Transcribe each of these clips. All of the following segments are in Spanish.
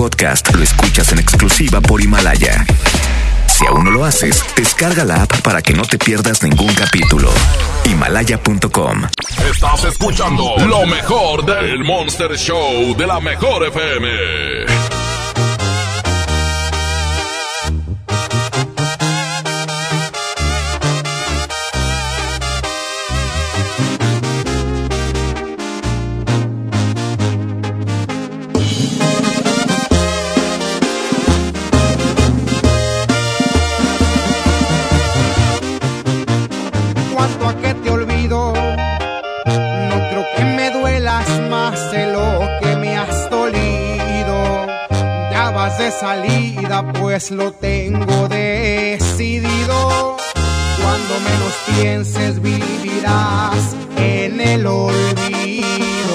podcast lo escuchas en exclusiva por Himalaya. Si aún no lo haces, descarga la app para que no te pierdas ningún capítulo. Himalaya.com. Estás escuchando lo mejor del Monster Show de la Mejor FM. Pues lo tengo decidido. Cuando menos pienses vivirás en el olvido.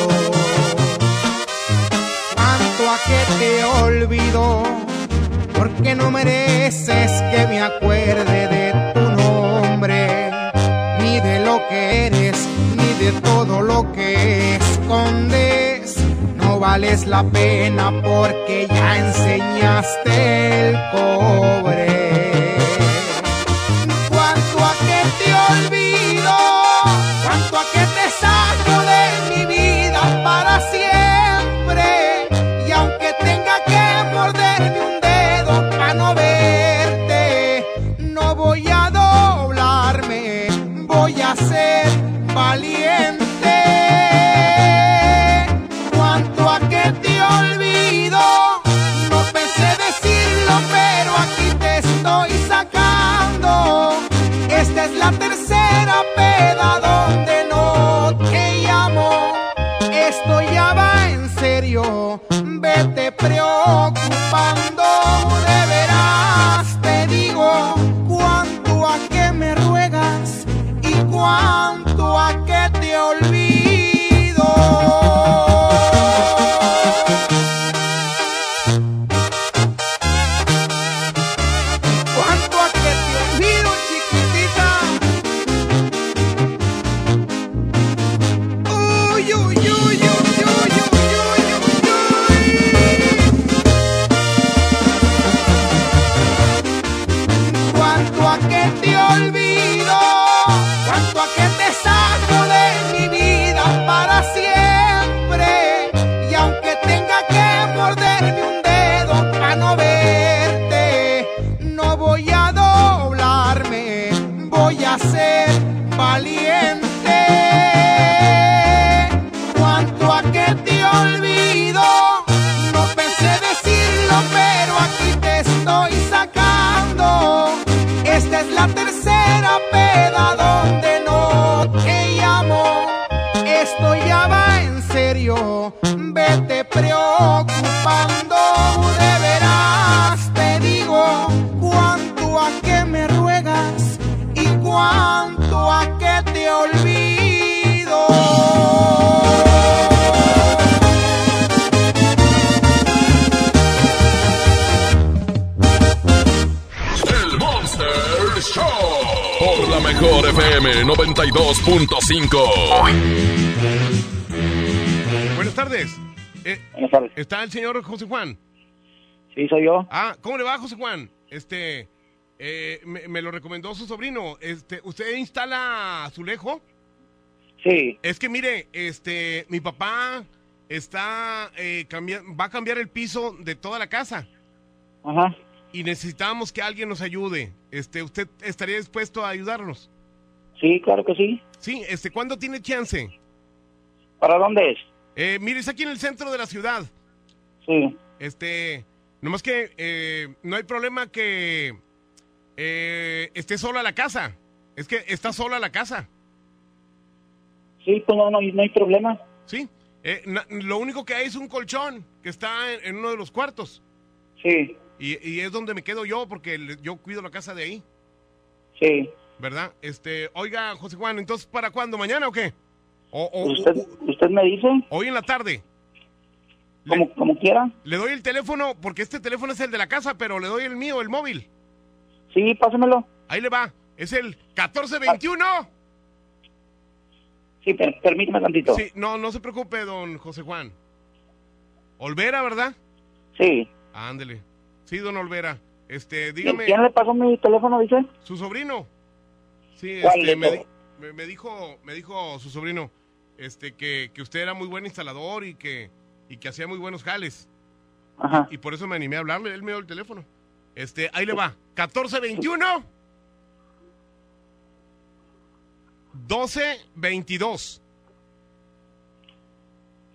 Cuanto a que te olvido, porque no mereces que me acuerde de tu nombre, ni de lo que eres, ni de todo lo que escondes vales la pena porque ya enseñaste el cobre. Tardes. Eh, Buenas tardes. ¿Está el señor José Juan? Sí, soy yo. Ah, ¿cómo le va, José Juan? Este, eh, me, lo recomendó su sobrino. Este, ¿usted instala azulejo? Sí. Es que mire, este, mi papá está eh, va a cambiar el piso de toda la casa. Ajá. Y necesitamos que alguien nos ayude. Este, ¿usted estaría dispuesto a ayudarnos? Sí, claro que sí. Sí, este, ¿cuándo tiene chance? ¿Para dónde es? Eh, mire, es aquí en el centro de la ciudad. Sí. Este, nomás que eh, no hay problema que eh, esté sola la casa. Es que está sola la casa. Sí, pues no, no, hay problema. Sí. Eh, lo único que hay es un colchón que está en, uno de los cuartos. Sí. Y, y, es donde me quedo yo porque yo cuido la casa de ahí. Sí. ¿verdad? Este, oiga, José Juan, entonces, ¿para cuándo? ¿Mañana o qué? O, ¿Usted, ¿Usted me dice? Hoy en la tarde. Como, como quiera. Le doy el teléfono, porque este teléfono es el de la casa, pero le doy el mío, el móvil. Sí, pásamelo. Ahí le va. Es el 1421. Sí, permíteme tantito. Sí, no, no se preocupe, don José Juan. Olvera, ¿verdad? Sí. Ándele. Sí, don Olvera. Este, ¿Quién, dígame, quién le pasó mi teléfono, dice? su sobrino. Sí, ¿Cuál este, me- me dijo, me dijo su sobrino, este, que, que usted era muy buen instalador y que, y que hacía muy buenos jales. Ajá. Y por eso me animé a hablarle, él me dio el teléfono. Este, ahí le va. 1421 1222.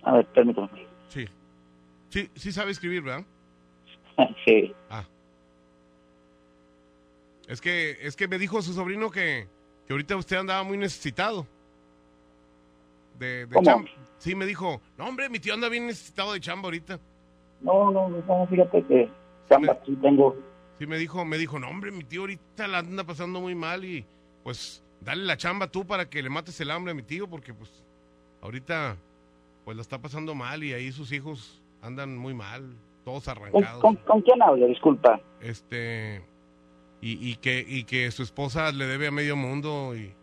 A ver, permítame. Sí. Sí, sí sabe escribir, ¿verdad? Sí. Ah. Es que, es que me dijo su sobrino que, que ahorita usted andaba muy necesitado. De, de ¿Cómo? Sí, me dijo, no hombre, mi tío anda bien necesitado de chamba ahorita. No, no, no, fíjate que chamba sí tengo. Sí, me dijo, me dijo, no hombre, mi tío ahorita la anda pasando muy mal y pues dale la chamba tú para que le mates el hambre a mi tío porque pues ahorita pues la está pasando mal y ahí sus hijos andan muy mal, todos ¿Con, arrancados. con, con quién hablo? Disculpa. este y, y que y que su esposa le debe a medio mundo y,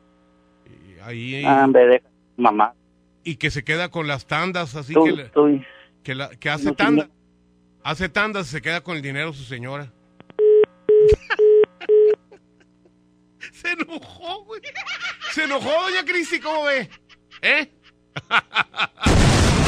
y ahí Ah, hombre, mamá. Y que se queda con las tandas así que, le- tú, que, la- que hace No, tandas hace tandas y se queda con el dinero su señora. Se enojó güey. Se enojó doña Cristi cómo ve eh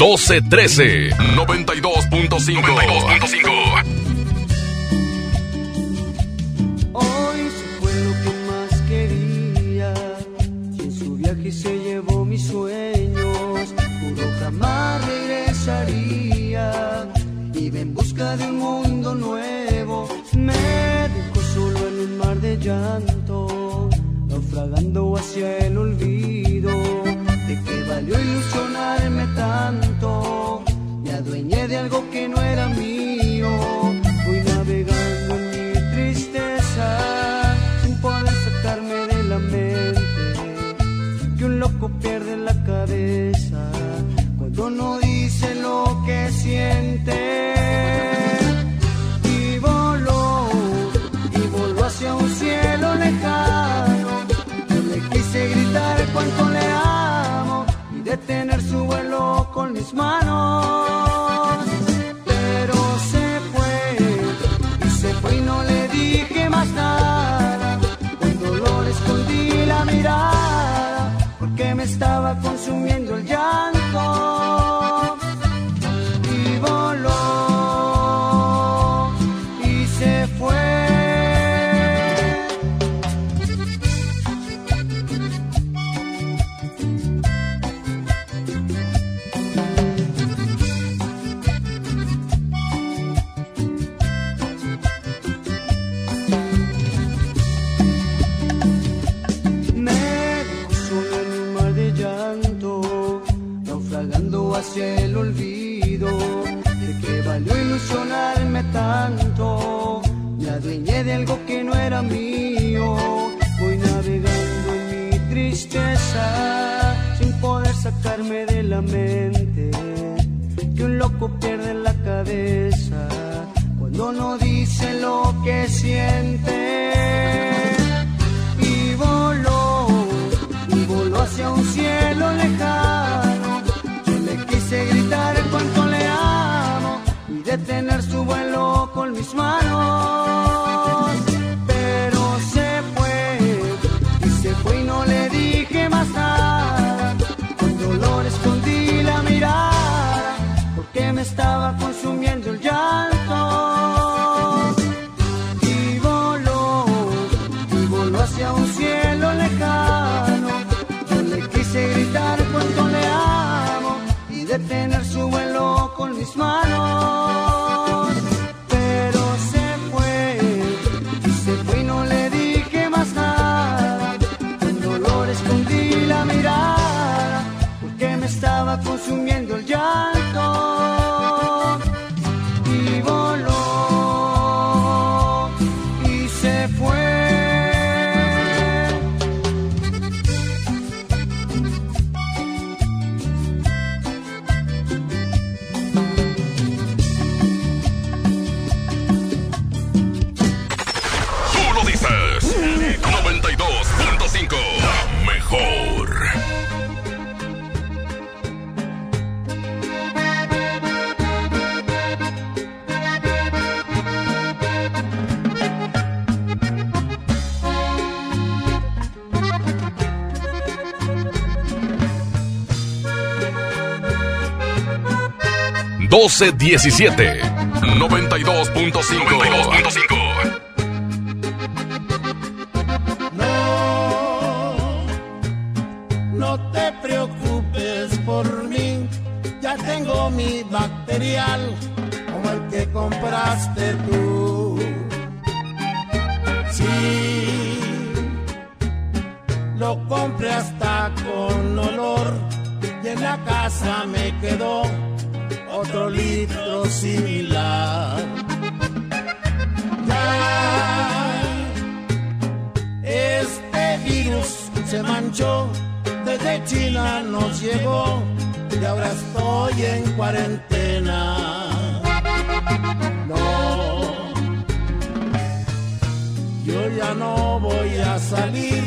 1213 92.5 92.5 1217 92.5 92.5 se manchó, desde China nos llegó y ahora estoy en cuarentena. No, yo ya no voy a salir,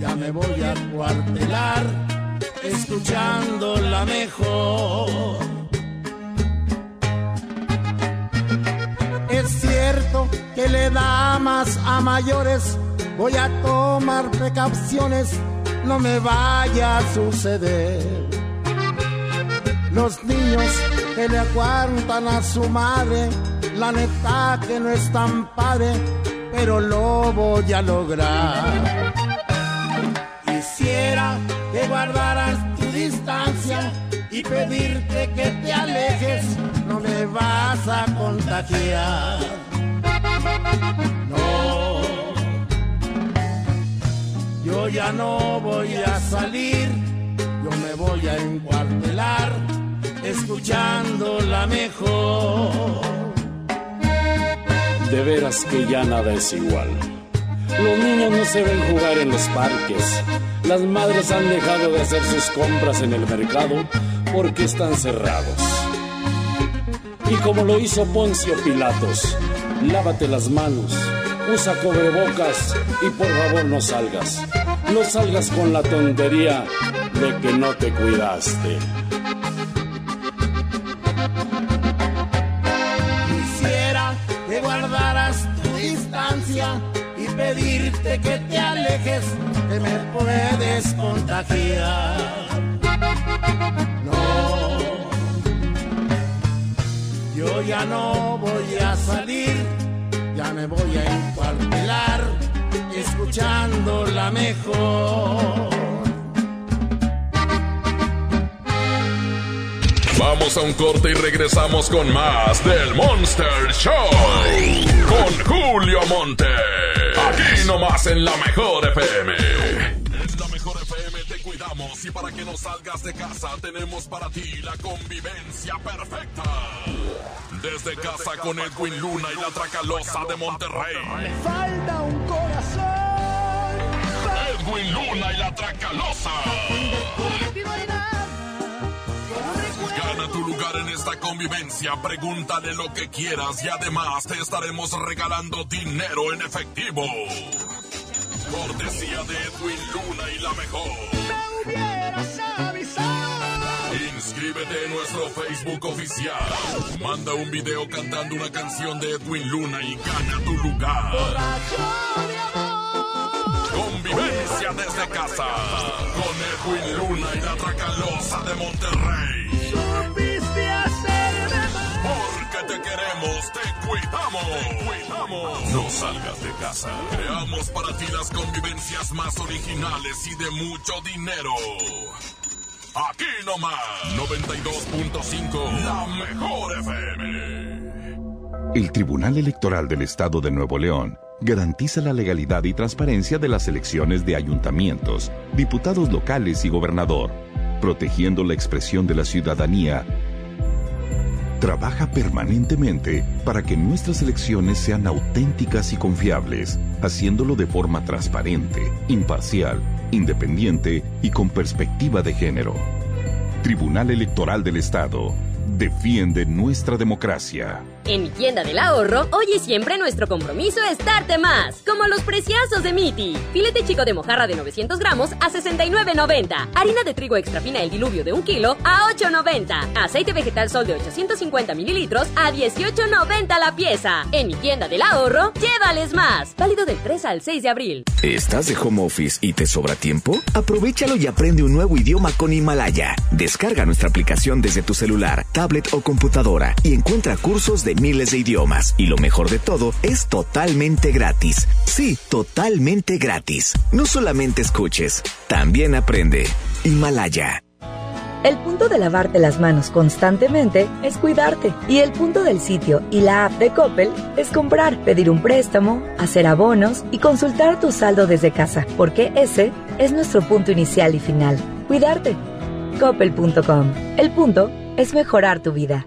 ya me voy a cuartelar, escuchando la mejor. Es cierto que le da más a mayores, voy a tomar precauciones, no me vaya a suceder. Los niños que le aguantan a su madre, la neta que no es tan padre, pero lo voy a lograr. Quisiera que guardaras tu distancia y pedirte que te alejes, no me vas a contagiar. Yo ya no voy a salir, yo me voy a encuartelar, escuchando la mejor. De veras que ya nada es igual. Los niños no se ven jugar en los parques. Las madres han dejado de hacer sus compras en el mercado porque están cerrados. Y como lo hizo Poncio Pilatos, lávate las manos, usa cubrebocas y por favor no salgas. No salgas con la tontería de que no te cuidaste. Quisiera que guardaras tu distancia y pedirte que te alejes, que me puedes contagiar. No, yo ya no voy a salir, me voy a encuartelar, escuchando la mejor. Vamos a un corte y regresamos con más del Monster Show. Con Julio Monte. Aquí nomás en la mejor FM. Y para que no salgas de casa tenemos para ti la convivencia perfecta. Desde casa con Edwin Luna y la Tracalosa de Monterrey. Falta un corazón. Edwin Luna y la Tracalosa. Gana tu lugar en esta convivencia, pregúntale lo que quieras y además te estaremos regalando dinero en efectivo. Cortesía de Edwin Luna y la mejor. Me hubieras avisado. Inscríbete en nuestro Facebook oficial. Manda un video cantando una canción de Edwin Luna y gana tu lugar. Convivencia desde casa. Con Edwin Luna y la Tracalosa de Monterrey. Supiste hacerme mal. Porque te queremos, te cuidamos. Cuidamos. No salgas de casa. Creamos para ti las convivencias más originales y de mucho dinero. Aquí nomás, 92.5, la mejor FM. El Tribunal Electoral del Estado de Nuevo León garantiza la legalidad y transparencia de las elecciones de ayuntamientos, diputados locales y gobernador, protegiendo la expresión de la ciudadanía. Trabaja permanentemente para que nuestras elecciones sean auténticas y confiables, haciéndolo de forma transparente, imparcial, independiente y con perspectiva de género. Tribunal Electoral del Estado. Defiende nuestra democracia. En mi tienda del ahorro, hoy y siempre nuestro compromiso es darte más. Como los preciosos de Miti. Filete chico de mojarra de 900 gramos a 69.90. Harina de trigo extra fina el diluvio de un kilo a 8.90. Aceite vegetal sol de 850 mililitros a 18.90 la pieza. En mi tienda del ahorro, llévales más. Válido del 3 al 6 de abril. ¿Estás de home office y te sobra tiempo? Aprovechalo y aprende un nuevo idioma con Himalaya. Descarga nuestra aplicación desde tu celular, tablet o computadora y encuentra cursos de miles de idiomas. Y lo mejor de todo, es totalmente gratis. Sí, totalmente gratis. No solamente escuches, también aprende. Himalaya. El punto de lavarte las manos constantemente es cuidarte. Y el punto del sitio y la app de Coppel es comprar, pedir un préstamo, hacer abonos y consultar tu saldo desde casa, porque ese es nuestro punto inicial y final. Cuidarte. Coppel.com. El punto es mejorar tu vida.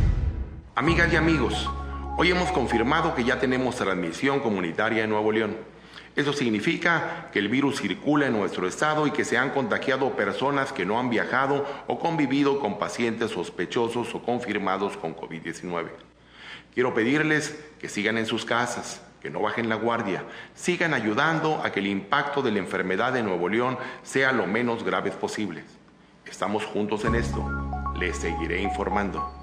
Amigas y amigos, hoy hemos confirmado que ya tenemos transmisión comunitaria en Nuevo León. Eso significa que el virus circula en nuestro estado y que se han contagiado personas que no han viajado o convivido con pacientes sospechosos o confirmados con COVID-19. Quiero pedirles que sigan en sus casas, que no bajen la guardia, sigan ayudando a que el impacto de la enfermedad en Nuevo León sea lo menos grave posible. Estamos juntos en esto. Les seguiré informando.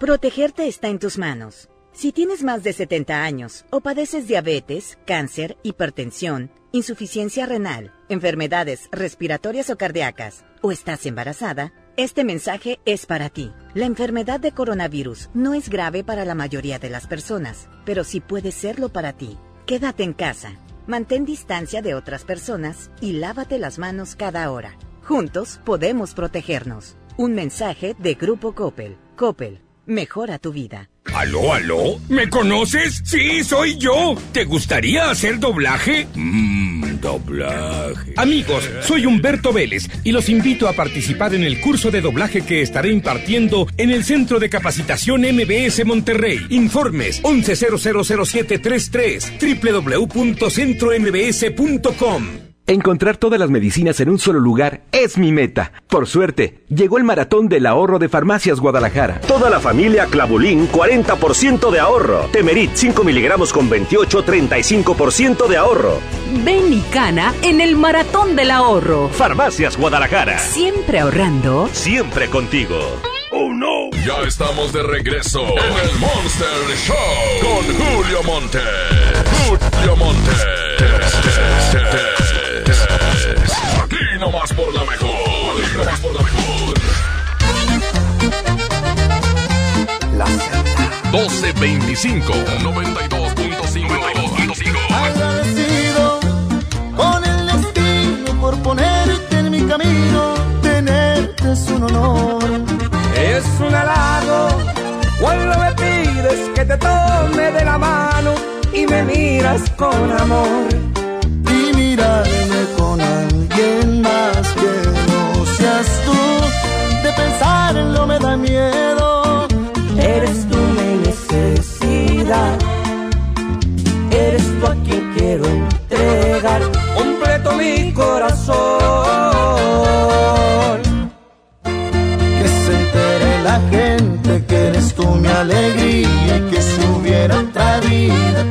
Protegerte está en tus manos. Si tienes más de 70 años o padeces diabetes, cáncer, hipertensión, insuficiencia renal, enfermedades respiratorias o cardíacas, o estás embarazada, este mensaje es para ti. La enfermedad de coronavirus no es grave para la mayoría de las personas, pero sí puede serlo para ti. Quédate en casa, mantén distancia de otras personas y lávate las manos cada hora. Juntos podemos protegernos. Un mensaje de Grupo Coppel. Coppel mejora tu vida. ¿Aló, aló? ¿Me conoces? Sí, soy yo. ¿Te gustaría hacer doblaje? Mmm, doblaje. Amigos, soy Humberto Vélez y los invito a participar en el curso de doblaje que estaré impartiendo en el Centro de Capacitación MBS Monterrey. Informes 11000733 www.centrombs.com. Encontrar todas las medicinas en un solo lugar es mi meta. Por suerte, llegó el maratón del ahorro de Farmacias Guadalajara. Toda la familia Clavulín, 40% de ahorro. Temerit, 5 miligramos con 28, 35% de ahorro. Ven y cana en el maratón del ahorro. Farmacias Guadalajara. Siempre ahorrando. Siempre contigo. ¡Oh, no! Ya estamos de regreso en el Monster Show con Julio Monte. Julio Monte. Aquí nomás por la mejor. Aquí nomás por la mejor. La Z. 1225 92.5 Agradecido con el destino por ponerte en mi camino. Tenerte es un honor. Es un halago cuando me pides que te tome de la mano y me miras con amor. Y mirarme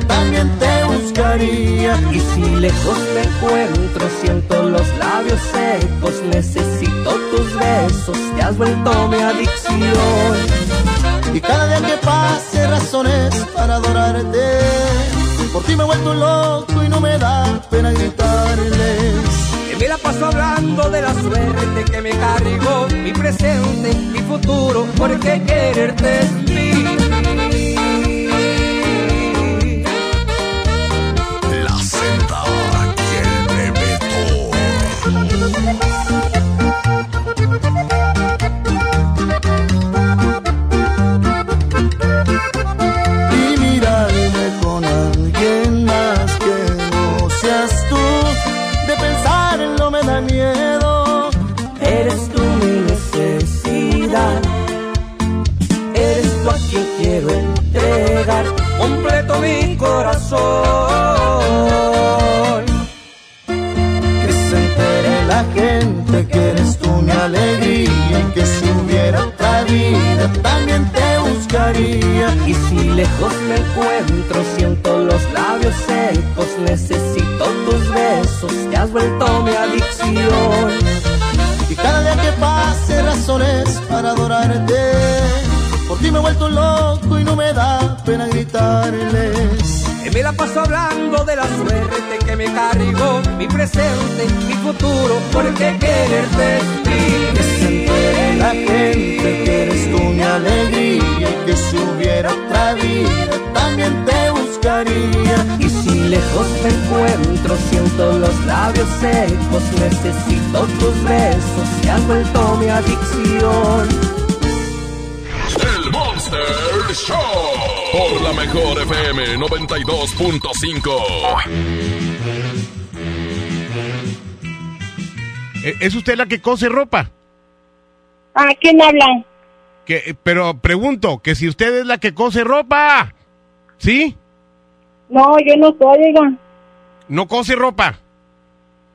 también te buscaría. Y si lejos me encuentro, siento los labios secos, necesito tus besos, te has vuelto mi adicción. Y cada día que pase razones para adorarte. Por ti me he vuelto loco y no me da pena gritarles. Me la paso hablando de la suerte que me cargó mi presente, mi futuro, porque quererte es vivir. Lejos me encuentro, siento los labios secos, necesito tus besos, te has vuelto mi adicción. Y cada día que pase razones para adorarte, por ti me he vuelto loco y no me da pena gritarles. Y me la paso hablando de la suerte que me cargó, mi presente, mi futuro, porque quererte entere la gente que eres tú mi alegría y que si hubiera otra vida también te buscaría. Y si lejos me encuentro, siento los labios secos, necesito tus besos, te has vuelto mi adicción. El Monster Show. Por la mejor FM 92.5. ¿E- ¿Es usted la que cose ropa? ¿A quién habla? Que, pero pregunto, que si usted es la que cose ropa, ¿sí? No, yo no soy, oiga. ¿No cose ropa?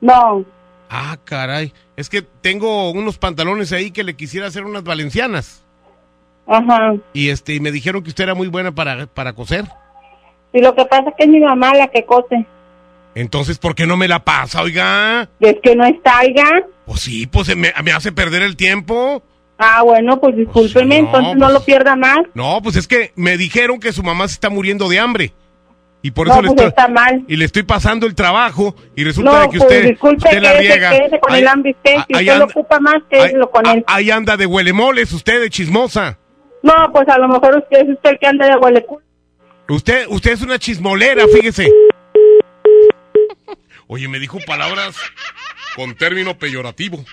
No. Ah, caray. Es que tengo unos pantalones ahí que le quisiera hacer unas valencianas. Ajá. Y este, y me dijeron que usted era muy buena para, para coser. Y lo que pasa es que es mi mamá la que cose. Entonces, ¿por qué no me la pasa, oiga? ¿Es que no está, oiga? Pues sí, pues me, me hace perder el tiempo. Ah, bueno, pues discúlpeme, no, entonces no pues- lo pierda más. No, pues es que me dijeron que su mamá se está muriendo de hambre. Y por No, eso le pues estoy, está mal. y le estoy pasando el trabajo y resulta No, de que pues usted, disculpe, usted la quédese, riega. quédese con Ahí- el usted. Si usted lo anda- ocupa más, quédeselo con él. Ahí anda de huelemoles usted, de chismosa. No, pues a lo mejor usted es usted el que anda de hueleculo. Usted, usted es una chismolera, fíjese. Oye, me dijo palabras con término peyorativo.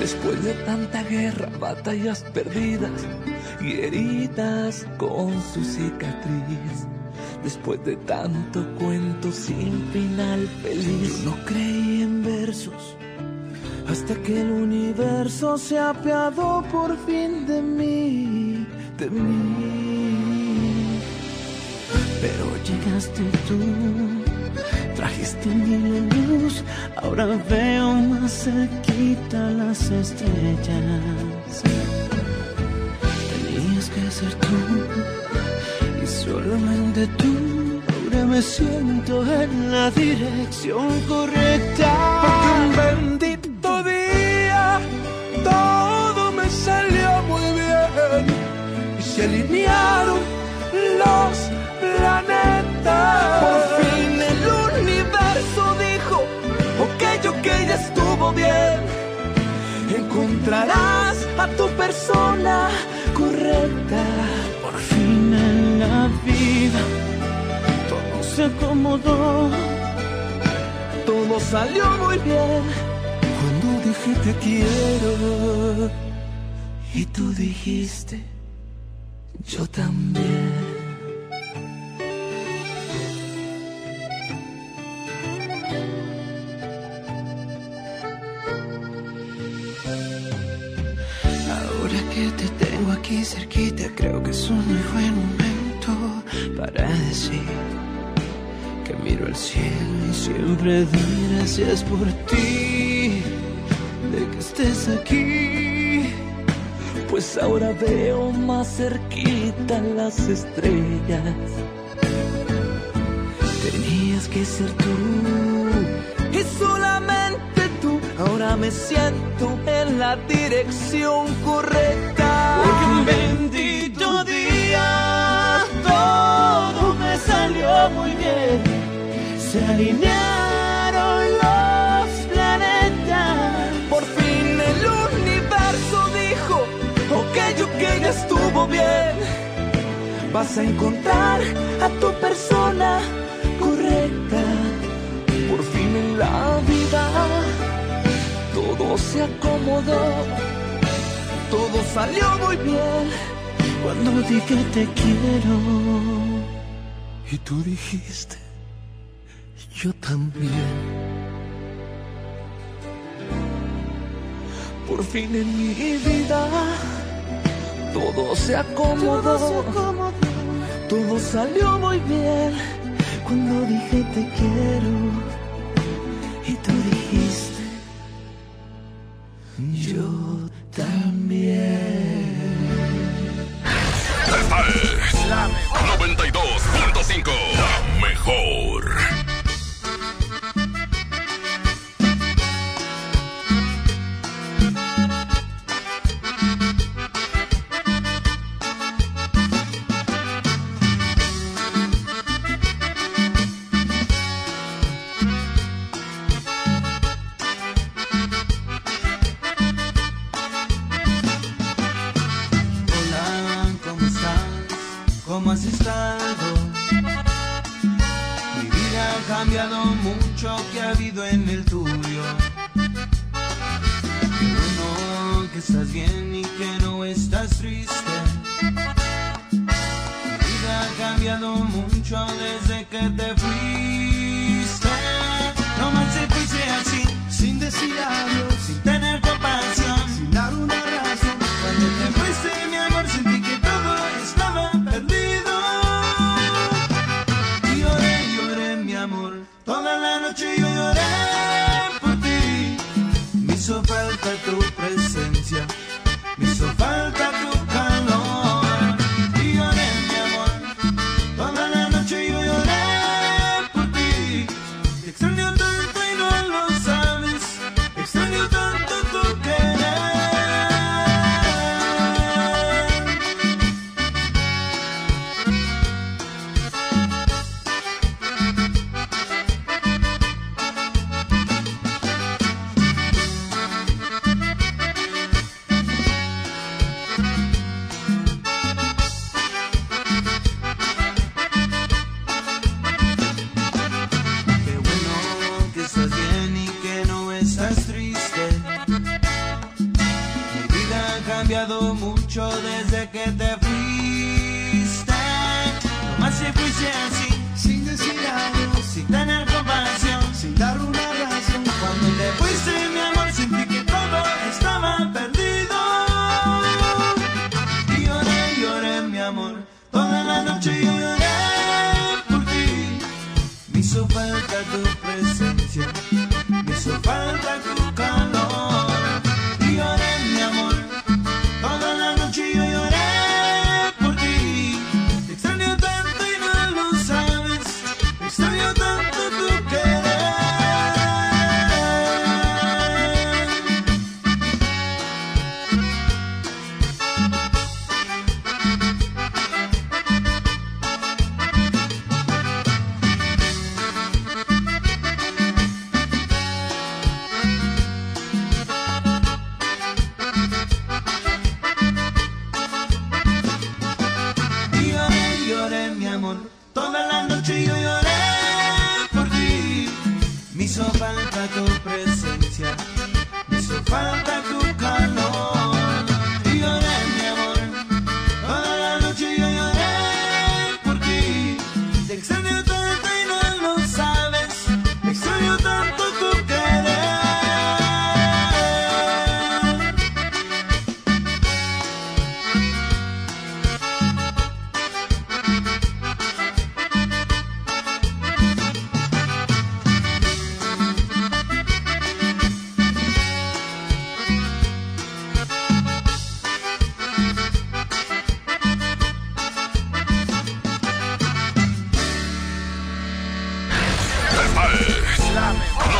Después de tanta guerra, batallas perdidas y heridas con su cicatriz. Después de tanto cuento sin final feliz. Yo no creí en versos hasta que el universo se apiadó por fin de mí, de mí. Pero llegaste tú, trajiste mi luz, ahora veo más cerquita las estrellas. Tenías que ser tú y solamente tú. Ahora me siento en la dirección correcta. Porque un bendito día todo me salió muy bien y se alinearon los Por fin el universo dijo, ok, ok, ya estuvo bien. Encontrarás a tu persona correcta. Por fin en la vida todo se acomodó. Todo salió muy bien cuando dije te quiero. Y tú dijiste, yo también. Aquí cerquita, creo que es un muy buen momento para decir que miro al cielo y siempre doy gracias por ti, de que estés aquí. Pues ahora veo más cerquita las estrellas. Tenías que ser tú me siento en la dirección correcta. Porque un bendito día todo me salió muy bien. Se alinearon los planetas. Por fin el universo dijo, ok, ok, ya estuvo bien. Vas a encontrar a tu persona correcta. Por fin en la vida todo se acomodó, todo salió muy bien cuando dije te quiero. Y tú dijiste, yo también. Por fin en mi vida todo se acomodó, todo, se acomodó. todo salió muy bien cuando dije te quiero. Yo también. Esta es la 92.5, la mejor.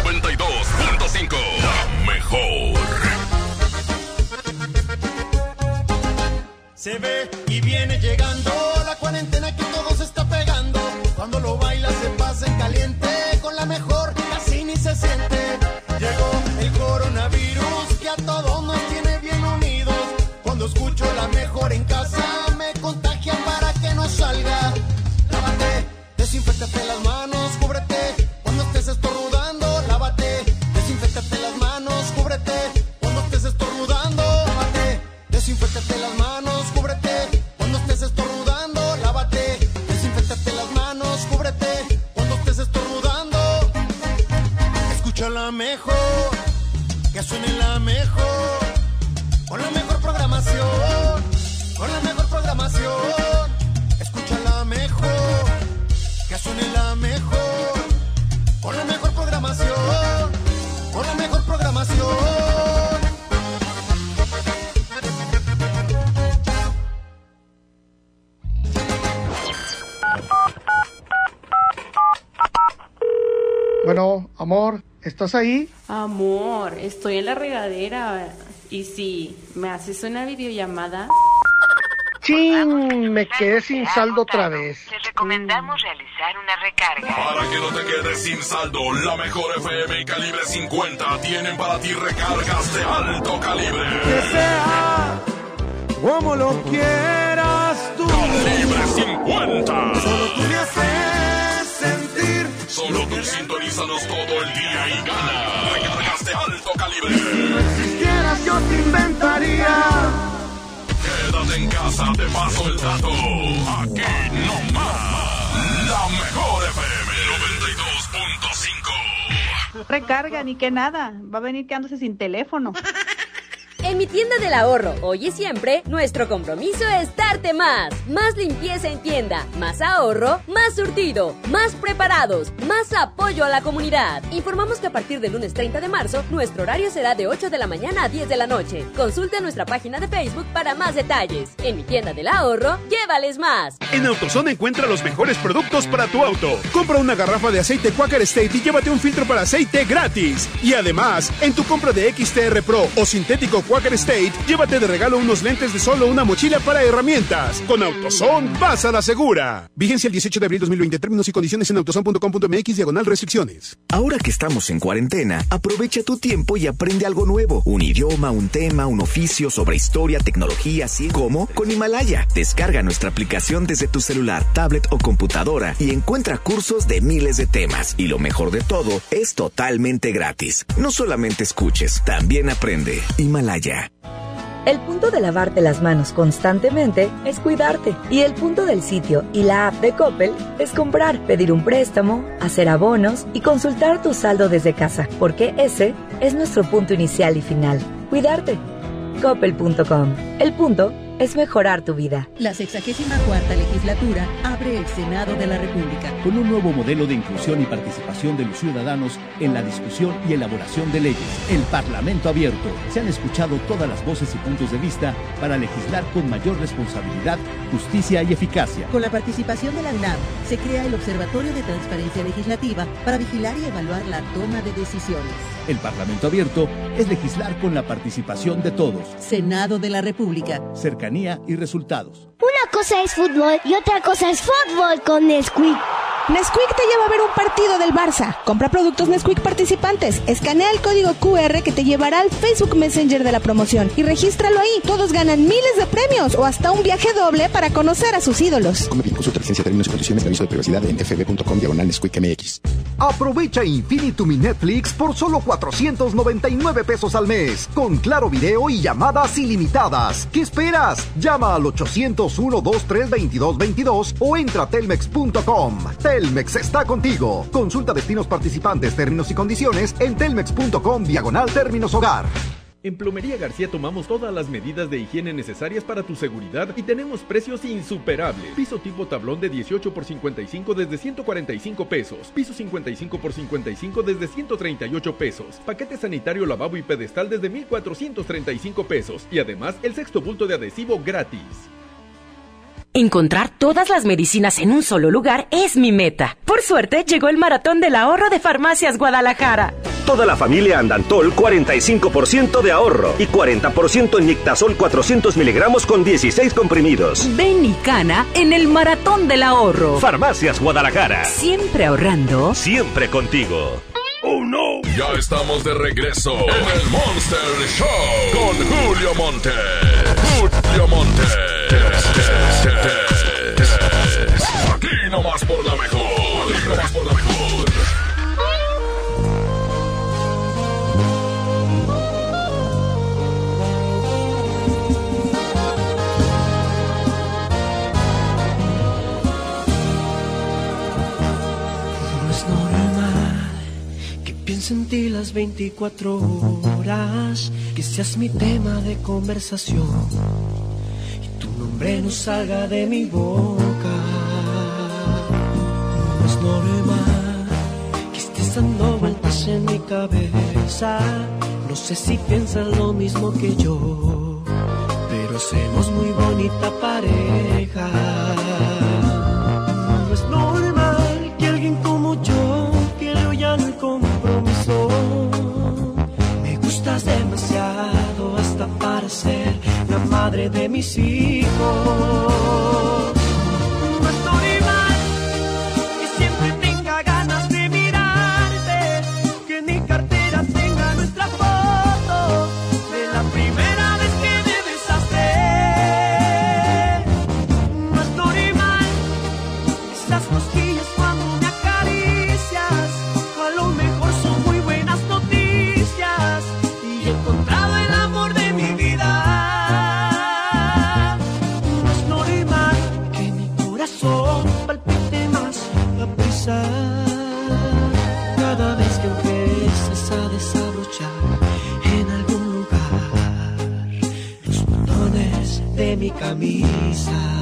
92.5. La mejor. Se ve y viene llegando la cuarentena que todo ¿estás ahí? Amor, estoy en la regadera. Y si me haces una videollamada. ¡Chin! Me quedé sin saldo otra vez. Te recomendamos realizar una recarga. Para que no te quedes sin saldo, la mejor FM y calibre 50 tienen para ti recargas de alto calibre. Que sea como lo quieras tú. Calibre 50. Solo tú. Solo tú sintonízanos todo el día y gana. Recargas de alto calibre. Si quieras yo te inventaría. Quédate en casa, te paso el dato. Aquí no más. La mejor FM 92.5. Recarga, ni que nada. Va a venir quedándose sin teléfono. En mi tienda del ahorro, hoy y siempre, nuestro compromiso es darte más. Más limpieza en tienda, más ahorro, más surtido, más preparados, más apoyo a la comunidad. Informamos que a partir del lunes 30 de marzo, nuestro horario será de 8 de la mañana a 10 de la noche. Consulta nuestra página de Facebook para más detalles. En mi tienda del ahorro, llévales más. En AutoZone encuentra los mejores productos para tu auto. Compra una garrafa de aceite Quaker State y llévate un filtro para aceite gratis. Y además, en tu compra de XTR Pro o sintético Quaker State, llévate de regalo unos lentes de solo una mochila para herramientas. Con AutoZone, vas la segura. Vigencia el 18 de abril 2020. Términos y condiciones en autozone.com.mx diagonal restricciones. Ahora que estamos en cuarentena, aprovecha tu tiempo y aprende algo nuevo. Un idioma, un tema, un oficio sobre historia, tecnología, así como con Himalaya. Descarga nuestra aplicación desde tu celular, tablet o computadora y encuentra cursos de miles de temas. Y lo mejor de todo, es totalmente gratis. No solamente escuches, también aprende. Himalaya. El punto de lavarte las manos constantemente es cuidarte. Y el punto del sitio y la app de Coppel es comprar, pedir un préstamo, hacer abonos y consultar tu saldo desde casa. Porque ese es nuestro punto inicial y final. Cuidarte. Coppel.com. El punto es mejorar tu vida. La 64 legislatura abre el Senado de la República. Con un nuevo modelo de inclusión y participación de los ciudadanos en la discusión y elaboración de leyes. El Parlamento abierto. Se han escuchado todas las voces y puntos de vista para legislar con mayor responsabilidad, justicia y eficacia. Con la participación de la UNAM, se crea el Observatorio de Transparencia Legislativa para vigilar y evaluar la toma de decisiones. El Parlamento abierto es legislar con la participación de todos. Senado de la República. Y resultados. Una cosa es fútbol y otra cosa es fútbol con Nesquik. Nesquik te lleva a ver un partido del Barça. Compra productos Nesquik participantes. Escanea el código QR que te llevará al Facebook Messenger de la promoción y regístralo ahí. Todos ganan miles de premios o hasta un viaje doble para conocer a sus ídolos. Come bien, consulta licencia, términos y condiciones de aviso de privacidad en fb.com diagonal Nesquik MX. Aprovecha Infinitum y Netflix por solo 499 pesos al mes, con claro video y llamadas ilimitadas. ¿Qué esperas? Llama al 801-232222 o entra a telmex.com. Telmex está contigo. Consulta destinos participantes, términos y condiciones en telmex.com diagonal términos hogar. En Plomería García tomamos todas las medidas de higiene necesarias para tu seguridad y tenemos precios insuperables. Piso tipo tablón de 18 por 55 desde 145 pesos. Piso 55 por 55 desde 138 pesos. Paquete sanitario lavabo y pedestal desde 1435 pesos. Y además el sexto bulto de adhesivo gratis. Encontrar todas las medicinas en un solo lugar es mi meta. Por suerte, llegó el maratón del ahorro de Farmacias Guadalajara. Toda la familia Andantol 45% de ahorro y 40% en Nictasol 400 miligramos con 16 comprimidos. Ven y cana en el maratón del ahorro. Farmacias Guadalajara. Siempre ahorrando. Siempre contigo. ¡Oh, no! Ya estamos de regreso en el Monster Show con Julio Monte. Julio Monte. Nomás por la mejor. Aquí nomás por la mejor. No es normal que piense en ti las 24 horas, que seas mi tema de conversación y tu nombre no salga de mi boca. Es normal que estés dando vueltas en mi cabeza. No sé si piensas lo mismo que yo, pero hacemos muy bonita pareja. No es normal que alguien como yo quiera ya no hay compromiso. Me gustas demasiado hasta para ser la madre de mis hijos. Camisa.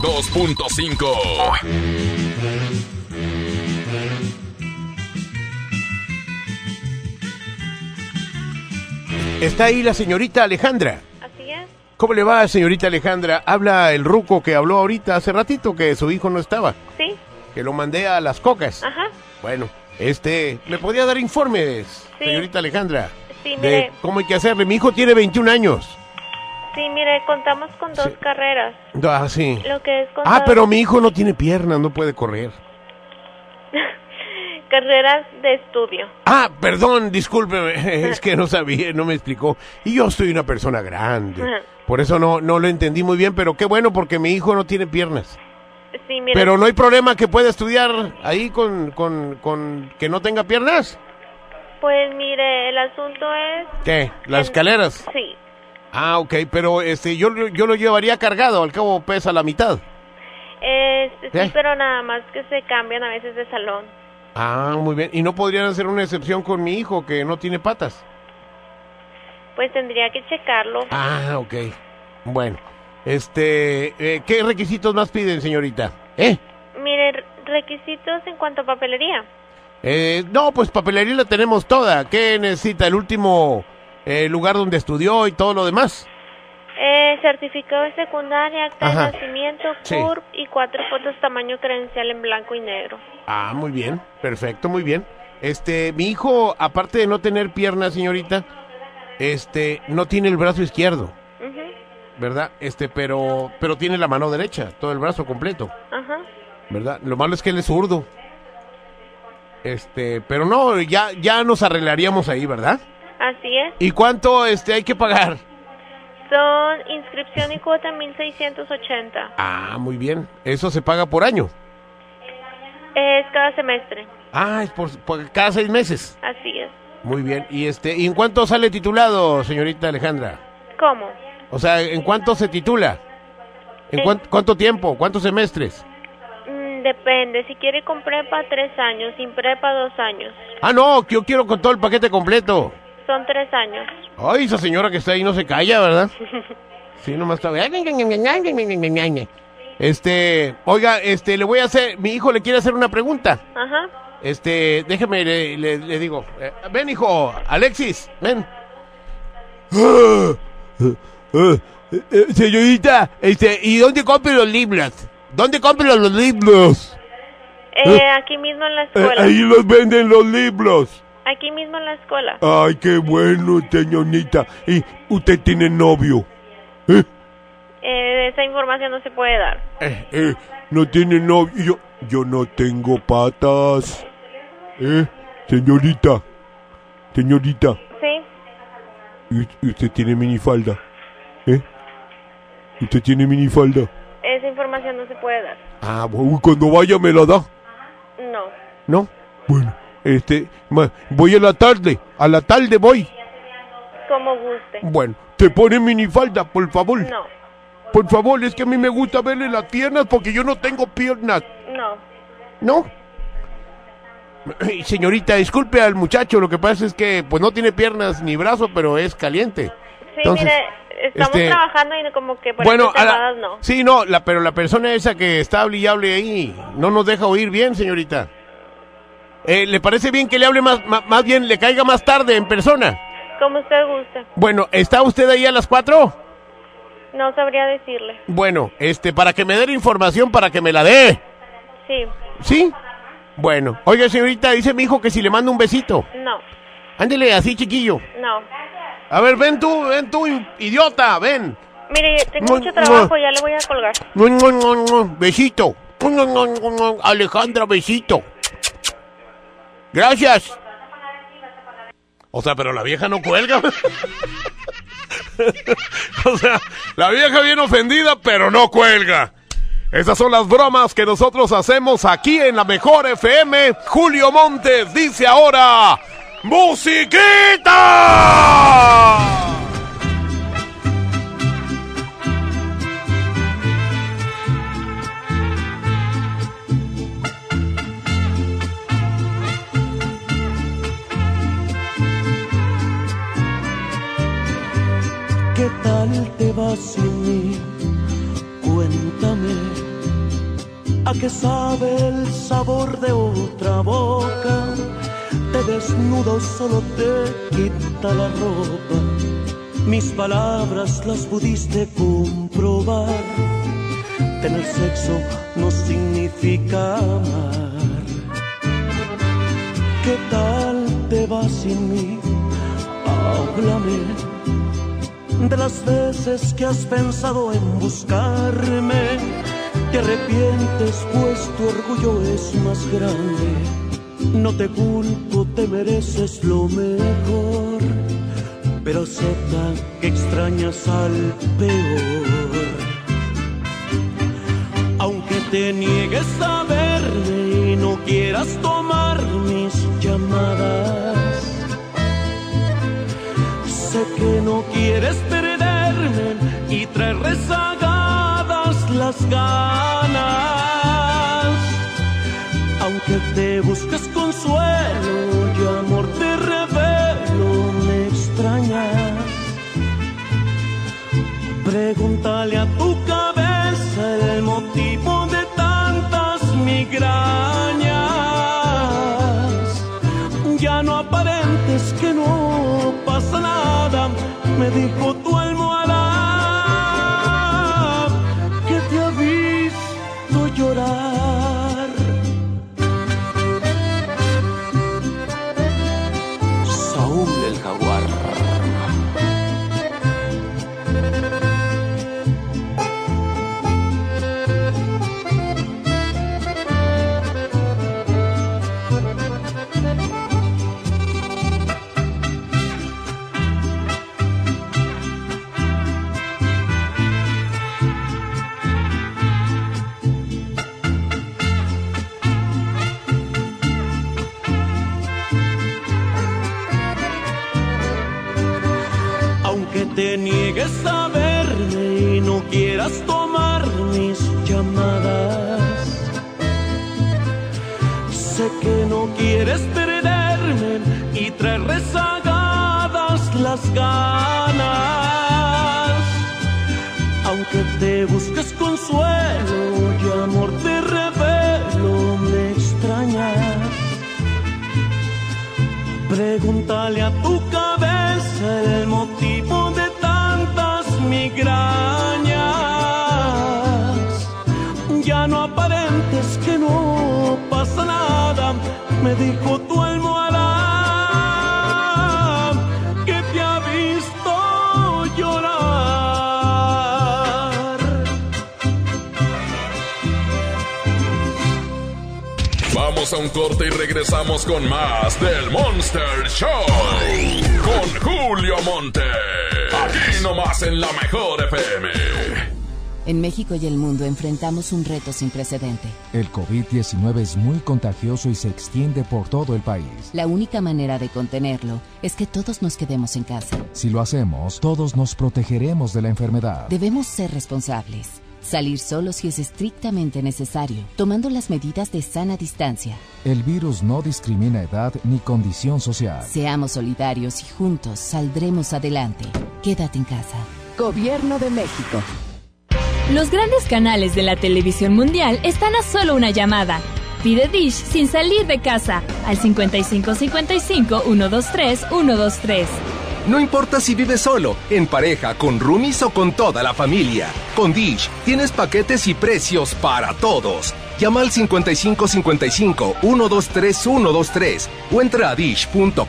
92.5. Está ahí la señorita Alejandra. Así es. ¿Cómo le va, señorita Alejandra? Habla el ruco que habló ahorita hace ratito que su hijo no estaba. Sí. Que lo mandé a las cocas. Ajá. Bueno, este, ¿me podía dar informes, Sí. señorita Alejandra? Sí, De mire. cómo hay que hacerle. Mi hijo tiene 21 años. Sí, mire, contamos con dos carreras. Ah, sí. Lo que es Ah, contador- pero mi hijo no tiene piernas, no puede correr. carreras de estudio. Ah, perdón, discúlpeme, es que no sabía, no me explicó. Y yo soy una persona grande. Por eso no, no lo entendí muy bien, pero qué bueno porque mi hijo no tiene piernas. Sí, mire. Pero no hay problema que pueda estudiar ahí con, con, con que no tenga piernas. Pues mire, el asunto es... ¿Qué? ¿Las escaleras? Sí. Ah, ok, pero este, yo, lo- yo lo llevaría cargado, al cabo pesa la mitad. ¿Qué? sí, pero nada más que se cambian a veces de salón. Ah, muy bien. ¿Y no podrían hacer una excepción con mi hijo que no tiene patas? Pues tendría que checarlo. Ah, ok. Bueno, este, eh, ¿qué requisitos más piden, señorita? ¿Eh? Mire, re- requisitos en cuanto a papelería. Eh, no, pues papelería la tenemos toda. ¿Qué necesita? El último eh, lugar donde estudió y todo lo demás. Eh, certificado de secundaria, acta Ajá. de nacimiento, Sí. CURP y cuatro fotos tamaño credencial en blanco y negro. Ah, muy bien, perfecto, muy bien. Este, mi hijo, aparte de no tener piernas, señorita, este, no tiene el brazo izquierdo, ¿verdad? Este, pero, pero tiene la mano derecha, todo el brazo completo, Ajá. ¿verdad? Lo malo es que él es zurdo. Este, pero no, ya, ya nos arreglaríamos ahí, ¿verdad? Así es. ¿Y cuánto, este, hay que pagar? Son inscripción y cuota 1680. Ah, muy bien. Eso se paga por año. Es cada semestre. Ah, es por, por cada seis meses. Así es. Muy bien. ¿Y este, ¿y en cuánto sale titulado, señorita Alejandra? ¿Cómo? O sea, ¿en cuánto se titula? ¿En En- cuán- cuánto tiempo? ¿Cuántos semestres? Mm, depende. Si quiere con prepa, tres años. Sin prepa, dos años. Ah, no, yo quiero con todo el paquete completo. Son tres años. Ay, esa señora que está ahí no se calla, ¿verdad? Sí, nomás está... Este, oiga, este, le voy a hacer, mi hijo le quiere hacer una pregunta. Ajá. Este, déjeme, le, le- le digo. Eh, ven, hijo, Alexis, ven. Eh, señorita, este, ¿y dónde compro los libros? ¿Dónde compro los libros? Eh, aquí mismo en la Eh, escuela. ahí los venden los libros. Aquí mismo en la escuela. Ay, qué bueno, señorita. ¿Y usted tiene novio? ¿Eh? Eh, esa información no se puede dar. Eh, eh, no tiene novio. Yo, yo no tengo patas. ¿Eh? Señorita. Señorita. Sí. ¿y- y usted tiene minifalda? ¿Eh? ¿Usted tiene minifalda? Esa información no se puede dar. Ah, bueno, cuando vaya me la da. No. ¿No? Bueno, este, voy a la tarde. A la tarde voy. Como guste. Bueno, te pone minifalda, por favor. No. Por favor, es que a mí me gusta verle las piernas porque yo no tengo piernas. No. ¿No? Señorita, disculpe al muchacho, lo que pasa es que pues no tiene piernas ni brazo, pero es caliente. Sí, Entonces, mire, estamos este, trabajando y como que por bueno, a la- no. sí, no, la, pero la persona esa que está hable y hable ahí no nos deja oír bien, señorita. Eh, ¿Le parece bien que le hable más, más, bien, le caiga más tarde en persona? Como usted guste. Bueno, ¿está usted ahí a las cuatro? No sabría decirle. Bueno, este, para que me dé la información, para que me la dé. Sí. ¿Sí? Bueno, oiga, señorita, dice mi hijo que si le mando un besito. No. Ándele así, chiquillo. No. A ver, ven tú, ven tú, idiota, ven. Mire, tengo mucho trabajo, ya le voy a colgar. Besito. Alejandra, besito. Gracias. O sea, pero la vieja no cuelga. o sea, la vieja bien ofendida, pero no cuelga. Esas son las bromas que nosotros hacemos aquí en la mejor FM. Julio Montes dice ahora, ¡Musiquita! Tal te va sin mí? Cuéntame. ¿A qué sabe el sabor de otra boca? Te desnudo, solo te quita la ropa. Mis palabras las pudiste comprobar. Tener sexo no significa amar. ¿Qué tal te va sin mí? Háblame de las veces que has pensado en buscarme. Te arrepientes pues tu orgullo es más grande. No te culpo, te mereces lo mejor. Pero acepta que extrañas al peor. Aunque te niegues a verme y no quieras tomar mis llamadas. Que no quieres perderme y traer rezagadas las ganas. Aunque te busques consuelo y amor te revelo, me extrañas. Pregúntale a tu cabeza el motivo de tantas migrañas. Ya no aparentes que no pasa nada, me dijo México y el mundo enfrentamos un reto sin precedente. El COVID-19 es muy contagioso y se extiende por todo el país. La única manera de contenerlo es que todos nos quedemos en casa. Si lo hacemos, todos nos protegeremos de la enfermedad. Debemos ser responsables. Salir solo si es estrictamente necesario, tomando las medidas de sana distancia. El virus no discrimina edad ni condición social. Seamos solidarios y juntos saldremos adelante. Quédate en casa. Gobierno de México. Los grandes canales de la televisión mundial están a solo una llamada. Pide Dish sin salir de casa al 5555 123 123. No importa si vives solo, en pareja, con roomies o con toda la familia. Con Dish tienes paquetes y precios para todos. Llama al 5555 123 123 o entra a dish.com.mx.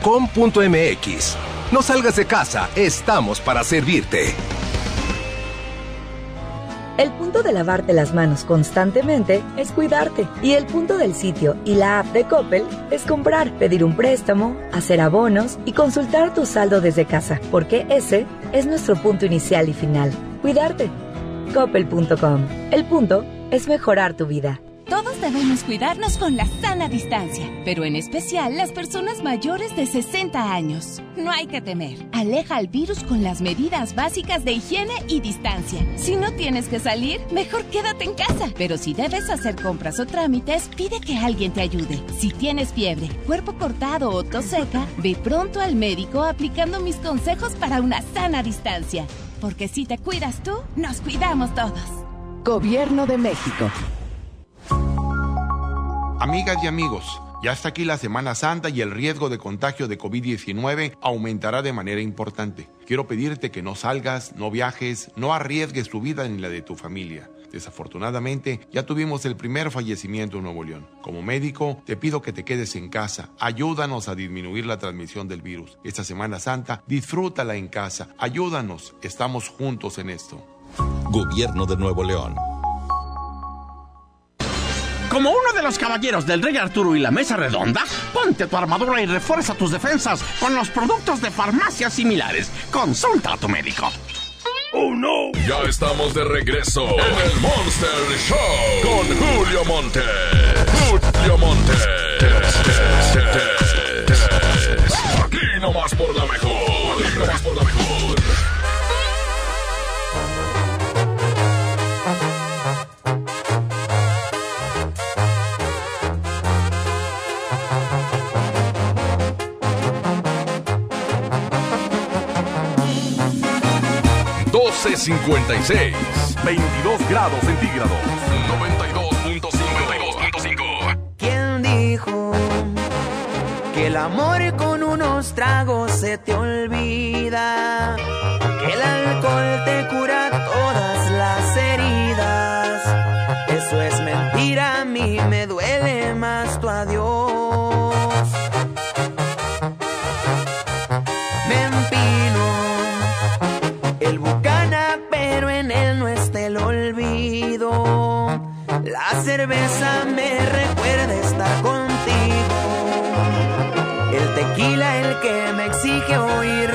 No salgas de casa, estamos para servirte. El punto de lavarte las manos constantemente es cuidarte. Y el punto del sitio y la app de Coppel es comprar, pedir un préstamo, hacer abonos y consultar tu saldo desde casa. Porque ese es nuestro punto inicial y final. Cuidarte. Coppel.com. El punto es mejorar tu vida. Todos debemos cuidarnos con la sana distancia, pero en especial las personas mayores de 60 años. No hay que temer. Aleja al virus con las medidas básicas de higiene y distancia. Si no tienes que salir, mejor quédate en casa. Pero si debes hacer compras o trámites, pide que alguien te ayude. Si tienes fiebre, cuerpo cortado o tos seca, ve pronto al médico aplicando mis consejos para una sana distancia. Porque si te cuidas tú, nos cuidamos todos. Gobierno de México. Amigas y amigos, ya está aquí la Semana Santa y el riesgo de contagio de COVID-19 aumentará de manera importante. Quiero pedirte que no salgas, no viajes, no arriesgues tu vida ni la de tu familia. Desafortunadamente, ya tuvimos el primer fallecimiento en Nuevo León. Como médico, te pido que te quedes en casa. Ayúdanos a disminuir la transmisión del virus. Esta Semana Santa, disfrútala en casa. Ayúdanos. Estamos juntos en esto. Gobierno de Nuevo León. Como uno de los caballeros del Rey Arturo y la Mesa Redonda, ponte tu armadura y refuerza tus defensas con los productos de farmacias similares. Consulta a tu médico. ¡Oh, no! Ya estamos de regreso en el Monster Show con Julio Monte. Julio Monte. Aquí nomás por la mejor. Aquí nomás por la mejor. C56, 22 grados centígrados, 92.5. ¿Quién dijo que el amor con unos tragos se te olvida? Que el alcohol te cura cerveza me recuerda estar contigo. El tequila el que me exige oír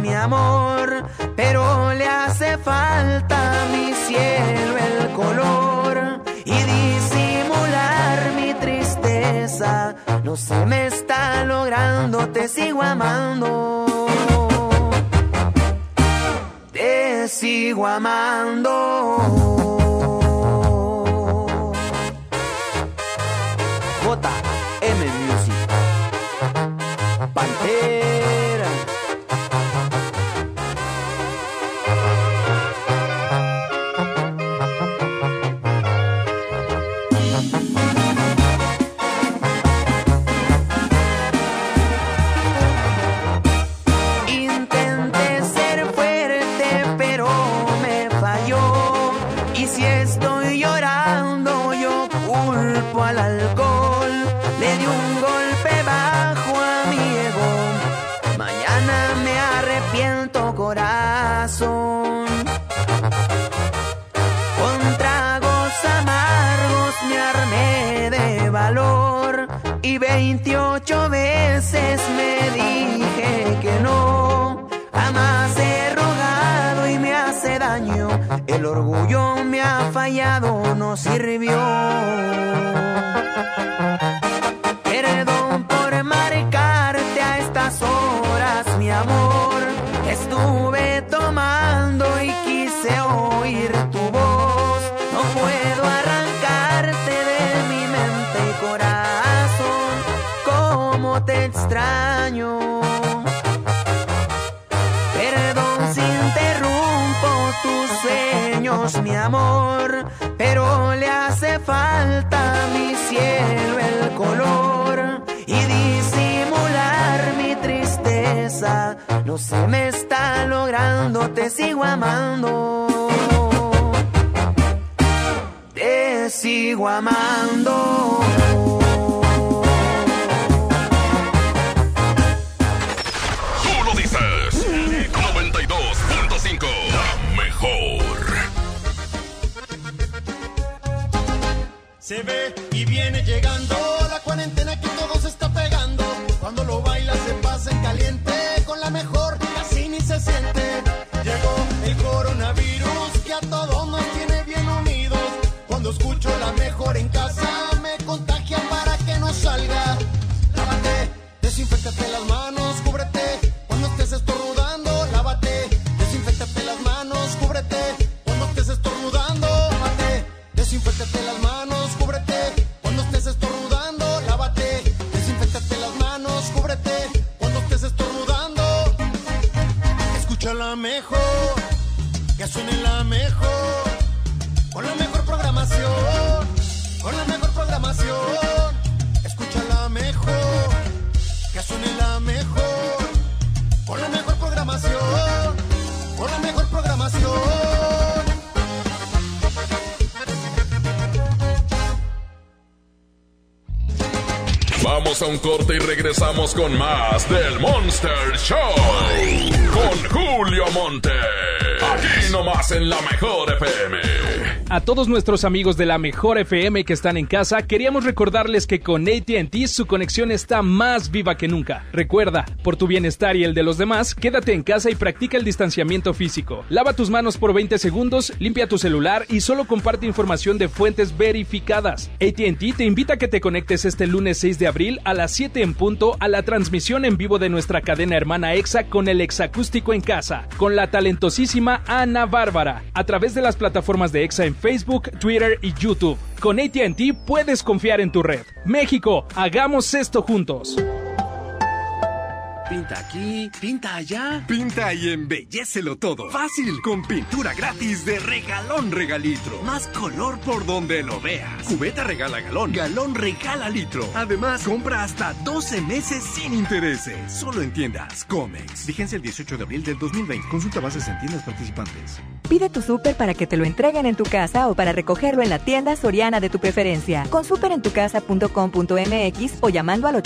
mi amor, pero le hace falta a mi cielo el color y disimular mi tristeza. No se me está logrando, te sigo amando. sigo amando. Sirvió. Perdón por marcarte a estas horas, mi amor. Estuve tomando y quise oír tu voz. No puedo arrancarte de mi mente y corazón. Cómo te extraño. Perdón si interrumpo tus sueños, mi amor, No se me está logrando, te sigo amando. Te sigo amando. Tú lo dices. 92.5. La mejor. Se ve y viene llegando la cuarentena que todo se está pegando. Cuando lo baila se pasa en caliente, con más del Monster Show. Con Julio Monte. Aquí nomás en la mejor FM. A todos nuestros amigos de la mejor FM que están en casa, queríamos recordarles que con ATT su conexión está más viva que nunca. Recuerda, por tu bienestar y el de los demás, quédate en casa y practica el distanciamiento físico. Lava tus manos por 20 segundos, limpia tu celular y solo comparte información de fuentes verificadas. ATT te invita a que te conectes este lunes 6 de abril a las 7 en punto a la transmisión en vivo de nuestra cadena hermana EXA con el exacústico en casa, con la talentosísima Ana Bárbara, a través de las plataformas de EXA en Facebook, Twitter y YouTube. Con ATT puedes confiar en tu red. México, hagamos esto juntos. Pinta aquí, pinta allá. Pinta y embellecelo todo. Fácil, con pintura gratis de regalón regalitro. Más color por donde lo veas. Cubeta regala galón, galón regala litro. Además, compra hasta 12 meses sin intereses. Solo en tiendas Comex. Vigencia el 18 de abril del 2020. Consulta bases en tiendas participantes. Pide tu súper para que te lo entreguen en tu casa o para recogerlo en la tienda soriana de tu preferencia. Con superentucasa.com.mx o llamando al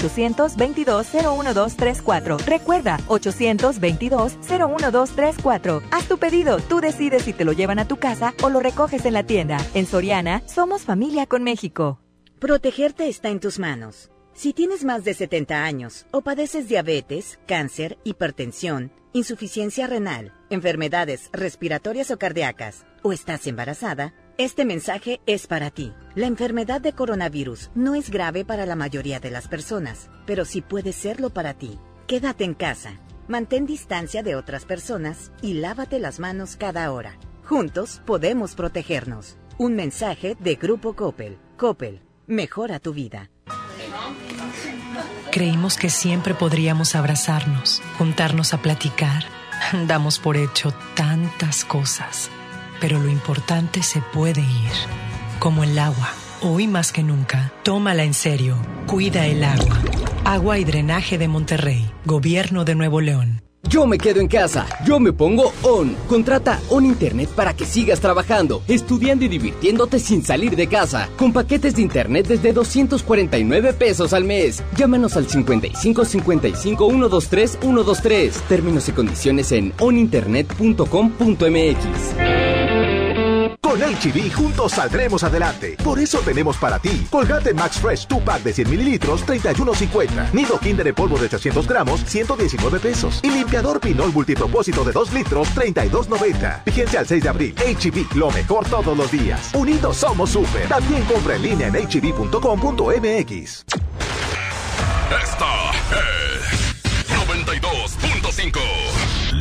822-01234. Recuerda, 822-01234. Haz tu pedido, tú decides si te lo llevan a tu casa o lo recoges en la tienda. En Soriana, somos familia con México. Protegerte está en tus manos. Si tienes más de 70 años o padeces diabetes, cáncer, hipertensión, insuficiencia renal, enfermedades respiratorias o cardíacas, o estás embarazada, este mensaje es para ti. La enfermedad de coronavirus no es grave para la mayoría de las personas, pero sí puede serlo para ti. Quédate en casa. Mantén distancia de otras personas y lávate las manos cada hora. Juntos podemos protegernos. Un mensaje de Grupo Coppel. Coppel, mejora tu vida. Creímos que siempre podríamos abrazarnos, juntarnos a platicar. Damos por hecho tantas cosas, pero lo importante se puede ir, como el agua. Hoy más que nunca, tómala en serio. Cuida el agua. Agua y Drenaje de Monterrey, Gobierno de Nuevo León. Yo me quedo en casa, yo me pongo ON. Contrata ON Internet para que sigas trabajando, estudiando y divirtiéndote sin salir de casa. Con paquetes de Internet desde 249 pesos al mes. Llámanos al 55 55 123 123. Términos y condiciones en oninternet.com.mx. Con HB juntos saldremos adelante. Por eso tenemos para ti Colgate Max Fresh 2 pack de 100 mililitros, 31.50. Nido Kinder en polvo de 800 gramos, 119 pesos. Y limpiador Pinol multipropósito de 2 litros, 32.90. Vigencia al 6 de abril. HB, lo mejor todos los días. Unidos somos super. También compra en línea en hb.com.mx. Esta es 92.5.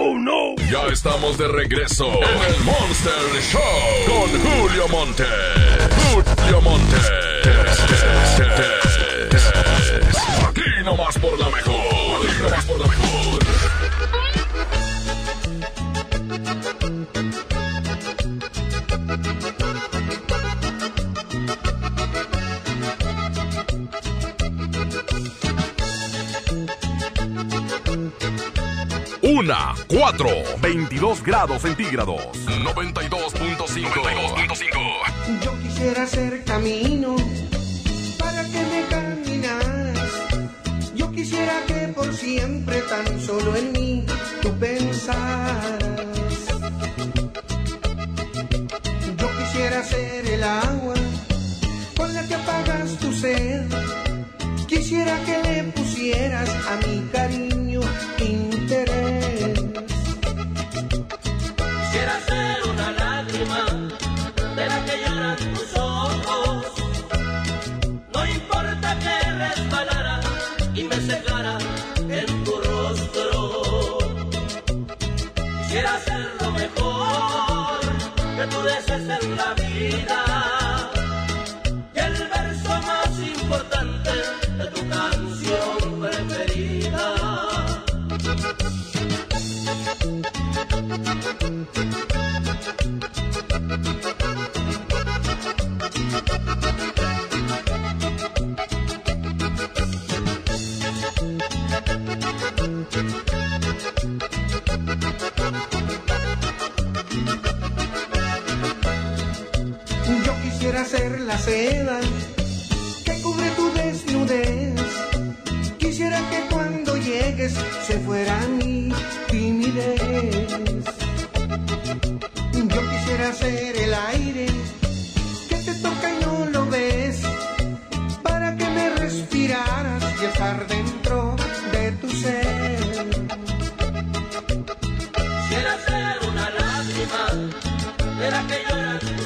Oh no. Ya estamos de regreso en el Monster Show con Julio Monte. Julio Monte. Aquí nomás por la mejor. Aquí nomás por la mejor. Una, cuatro, 22 grados centígrados. 92.5. 92.5. Yo quisiera ser camino para que me caminaras. Yo quisiera que por siempre tan solo en mí tú pensaras. Yo quisiera ser el agua con la que apagas tu sed. Quisiera que le pusieras a mi cariño interés. Quisiera ser la seda que cubre tu desnudez. Quisiera que cuando llegues se fuera mi timidez. Yo quisiera ser el aire que te toca y no lo ves. Para que me respiraras y estar dentro de tu ser. Quisiera ser una lágrima de la que lloran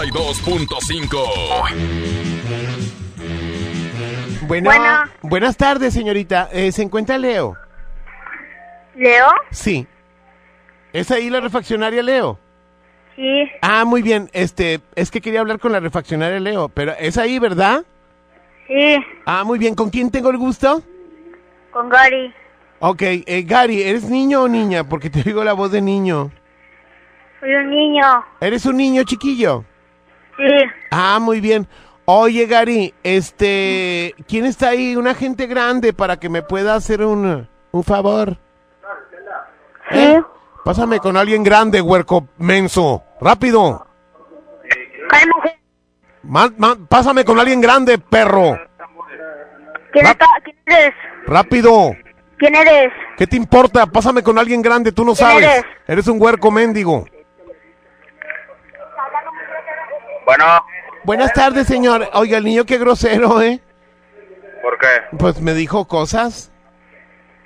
92.5. Bueno, buenas tardes, señorita. Eh, ¿Se encuentra Leo? ¿Leo? Sí. ¿Es ahí la refaccionaria Leo? Sí. Ah, muy bien. Este, es que quería hablar con la refaccionaria Leo, pero es ahí, ¿verdad? Sí. Ah, muy bien. ¿Con quién tengo el gusto? Con Gary. Ok, eh, Gary, ¿eres niño o niña? Porque te oigo la voz de niño. Soy un niño. ¿Eres un niño chiquillo? Sí. Ah, muy bien. Oye, Gary, este, ¿quién está ahí? Una gente grande para que me pueda hacer un, un favor. ¿Eh? Pásame con alguien grande, huerco menso. Rápido. Pásame con alguien grande, perro. ¿Quién, está- ¿Quién eres? Rápido. ¿Quién eres? ¿Qué te importa? Pásame con alguien grande, tú no ¿Quién sabes. eres? Eres un huerco mendigo. Bueno, Buenas tardes, señor. Oiga, el niño qué grosero, ¿eh? ¿por qué? Pues me dijo cosas.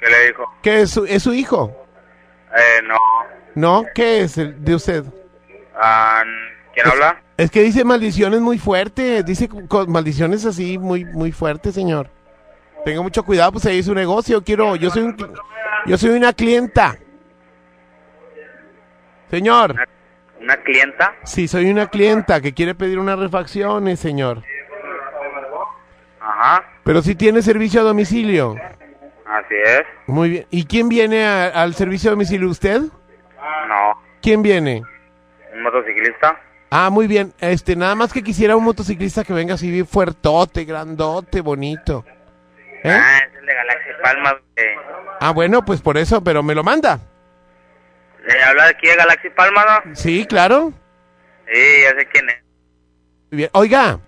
¿Qué le dijo? ¿Qué es su, es su hijo? Eh, no. ¿No? ¿Qué es el de usted? Ah, ¿Quién habla? Es que dice maldiciones muy fuertes, dice maldiciones así muy muy fuertes, señor. Tenga mucho cuidado, pues ahí es su negocio. Quiero, yo soy un, yo soy una clienta. Señor, ¿Una clienta? sí, soy una clienta que quiere pedir unas refacciones, señor. Ajá, Pero si tiene servicio a domicilio. así es. Muy bien. ¿Y quién viene a- al servicio a domicilio? ¿Usted? No, ¿Quién viene? un motociclista. Ah, muy bien. Este, nada más que quisiera un motociclista que venga así bien fuertote, grandote, bonito. ¿Eh? Ah, es el de Galaxy Palma. güey. Ah, bueno, pues por eso, pero me lo manda. ¿Le habla de aquí de Galaxy Palma, no? Sí, claro. Sí, ya sé quién es. Muy bien. Oiga,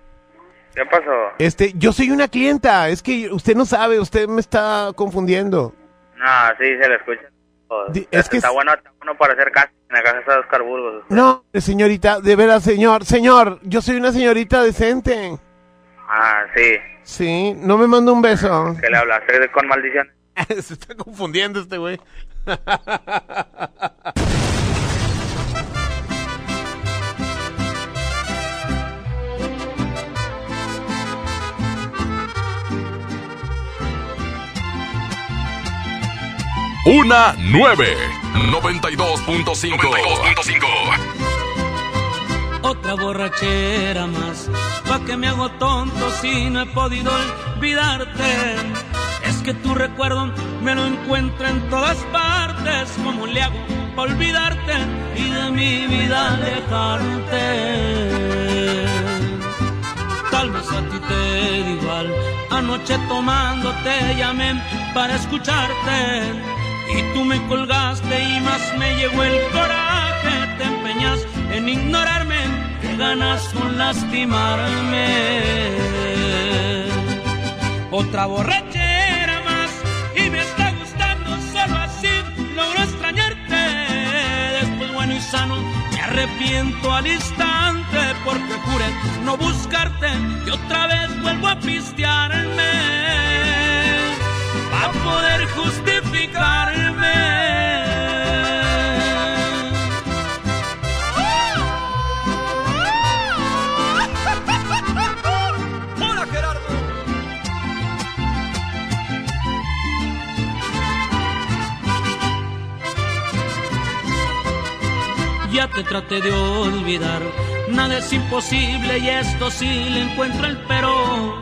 ¿Qué pasó? este, yo soy una clienta. Es que usted no sabe, usted me está confundiendo. No, sí, se le escucha. Di- es que está es- bueno, está bueno para hacer casting en la casa de Oscar Burgos. No, señorita, de veras, señor, señor, yo soy una señorita decente. Ah, sí. Sí, no me manda un beso. ¿Qué le hablaste con maldición? Se está confundiendo este güey. Una 9. 92.5. 92.5. Otra borrachera más, pa' que me hago tonto si no he podido olvidarte. Que tu recuerdo me lo encuentro en todas partes, como le hago pa' olvidarte y de mi vida alejarte? Tal vez a ti te da igual, anoche tomando te llamé para escucharte. Y tú me colgaste y más me llegó el coraje, te empeñas en ignorarme, que ganas con lastimarme. Otra borrachera y sano me arrepiento al instante porque juré no buscarte y otra vez vuelvo a pistearme para poder justificarme. Te traté de olvidar, nada es imposible y esto sí le encuentro el pero.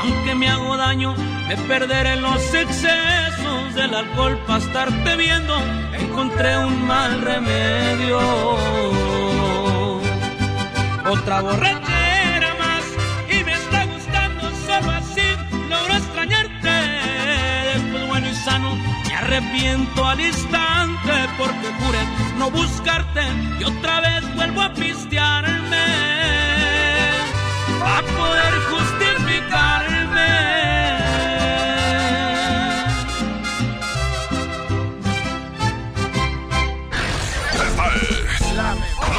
Aunque me hago daño, me perderé en los excesos del alcohol para estarte viendo. Encontré un mal remedio. Otra borrachera arrepiento al instante porque juré no buscarte y otra vez vuelvo a pistearme a poder justificarme. Esta es la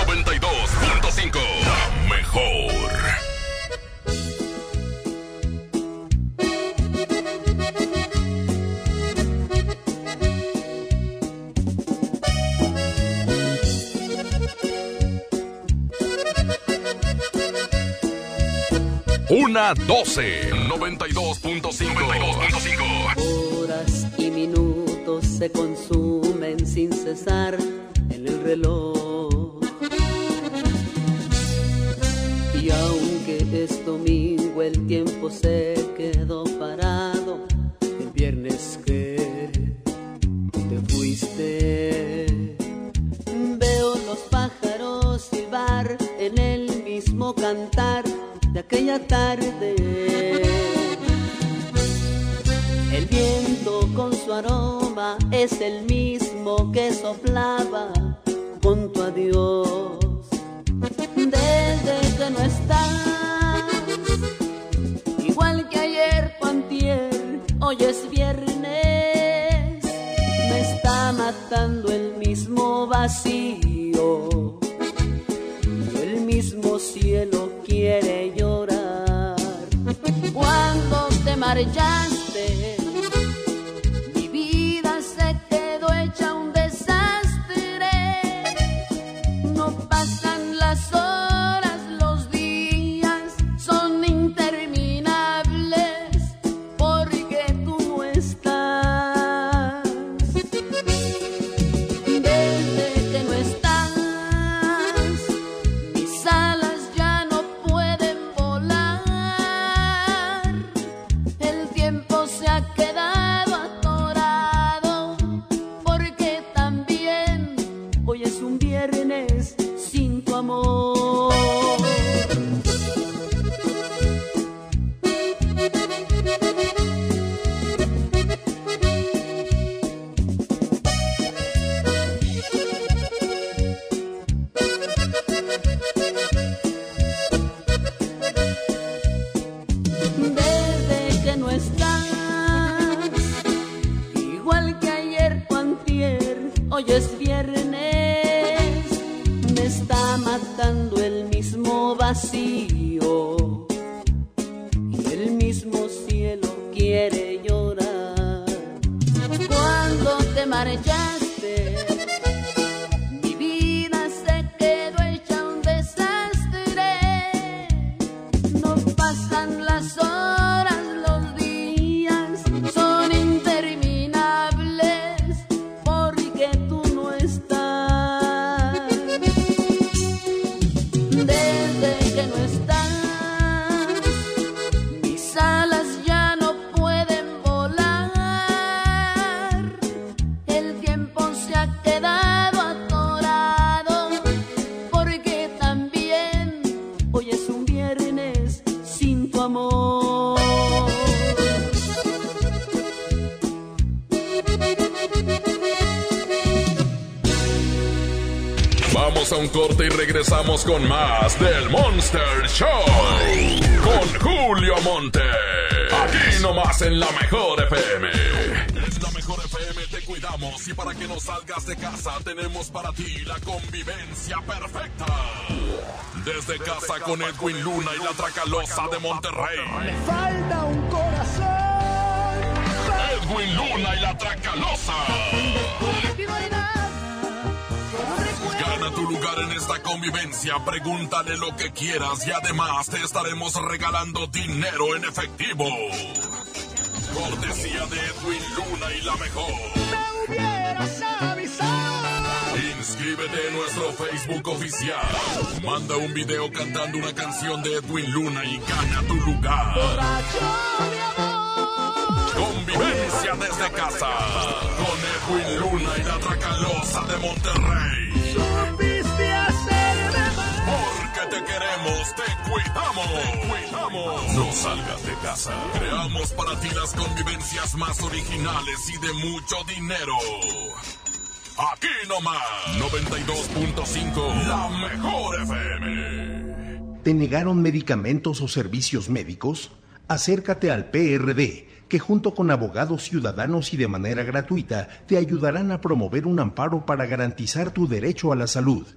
92.5. La mejor. Una 12. 92.5. 92.5. horas y minutos se consumen sin cesar en el reloj. Y aunque es domingo, el tiempo se quedó aquella tarde. El viento con su aroma es el mismo que soplaba con tu adiós. Desde que no estás, igual que ayer cuantier, hoy es viernes, me está matando el mismo vacío. El mismo cielo quiere llorar. Cuando te marchaste, y regresamos con más del Monster Show. Con Julio Monte. Aquí nomás en la mejor FM. En la mejor FM te cuidamos y para que no salgas de casa tenemos para ti la convivencia perfecta. Desde casa con Edwin Luna y la Tracalosa de Monterrey. Falta un corazón. Edwin Luna y la Tracalosa. Tu lugar en esta convivencia, pregúntale lo que quieras y además te estaremos regalando dinero en efectivo. Cortesía de Edwin Luna y la mejor. Me hubieras avisado. Inscríbete en nuestro Facebook oficial. Manda un video cantando una canción de Edwin Luna y gana tu lugar. Convivencia desde casa. Con Edwin Luna y la Tracalosa de Monterrey. Te cuidamos. Te cuidamos. No salgas de casa. Creamos para ti las convivencias más originales y de mucho dinero. Aquí nomás, 92.5, la mejor FM. ¿Te negaron medicamentos o servicios médicos? Acércate al PRD, que junto con abogados ciudadanos y de manera gratuita te ayudarán a promover un amparo para garantizar tu derecho a la salud.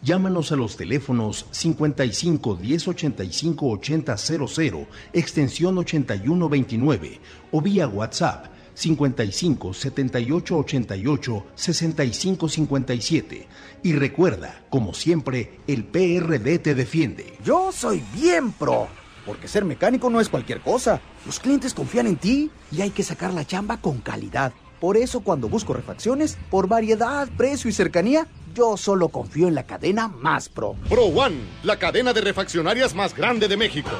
Llámanos a los teléfonos 55 10 85 80 00, extensión 8129 o vía WhatsApp 55 78 88 65 57. Y recuerda, como siempre, el PRD te defiende. Yo soy bien pro, porque ser mecánico no es cualquier cosa. Los clientes confían en ti y hay que sacar la chamba con calidad. Por eso cuando busco refacciones, por variedad, precio y cercanía, yo solo confío en la cadena Más Pro. Pro One, la cadena de refaccionarias más grande de México.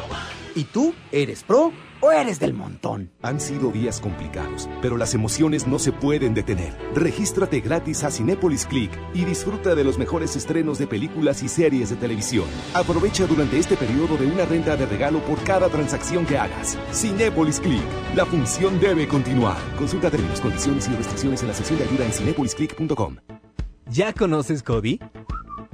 ¿Y tú eres pro o eres del montón? Han sido días complicados, pero las emociones no se pueden detener. Regístrate gratis a Cinépolis Click y disfruta de los mejores estrenos de películas y series de televisión. Aprovecha durante este periodo de una renta de regalo por cada transacción que hagas. Cinépolis Click. La función debe continuar. Consulta términos, condiciones y restricciones en la sección de ayuda en cinépolisclick.com. ¿Ya conoces Cody?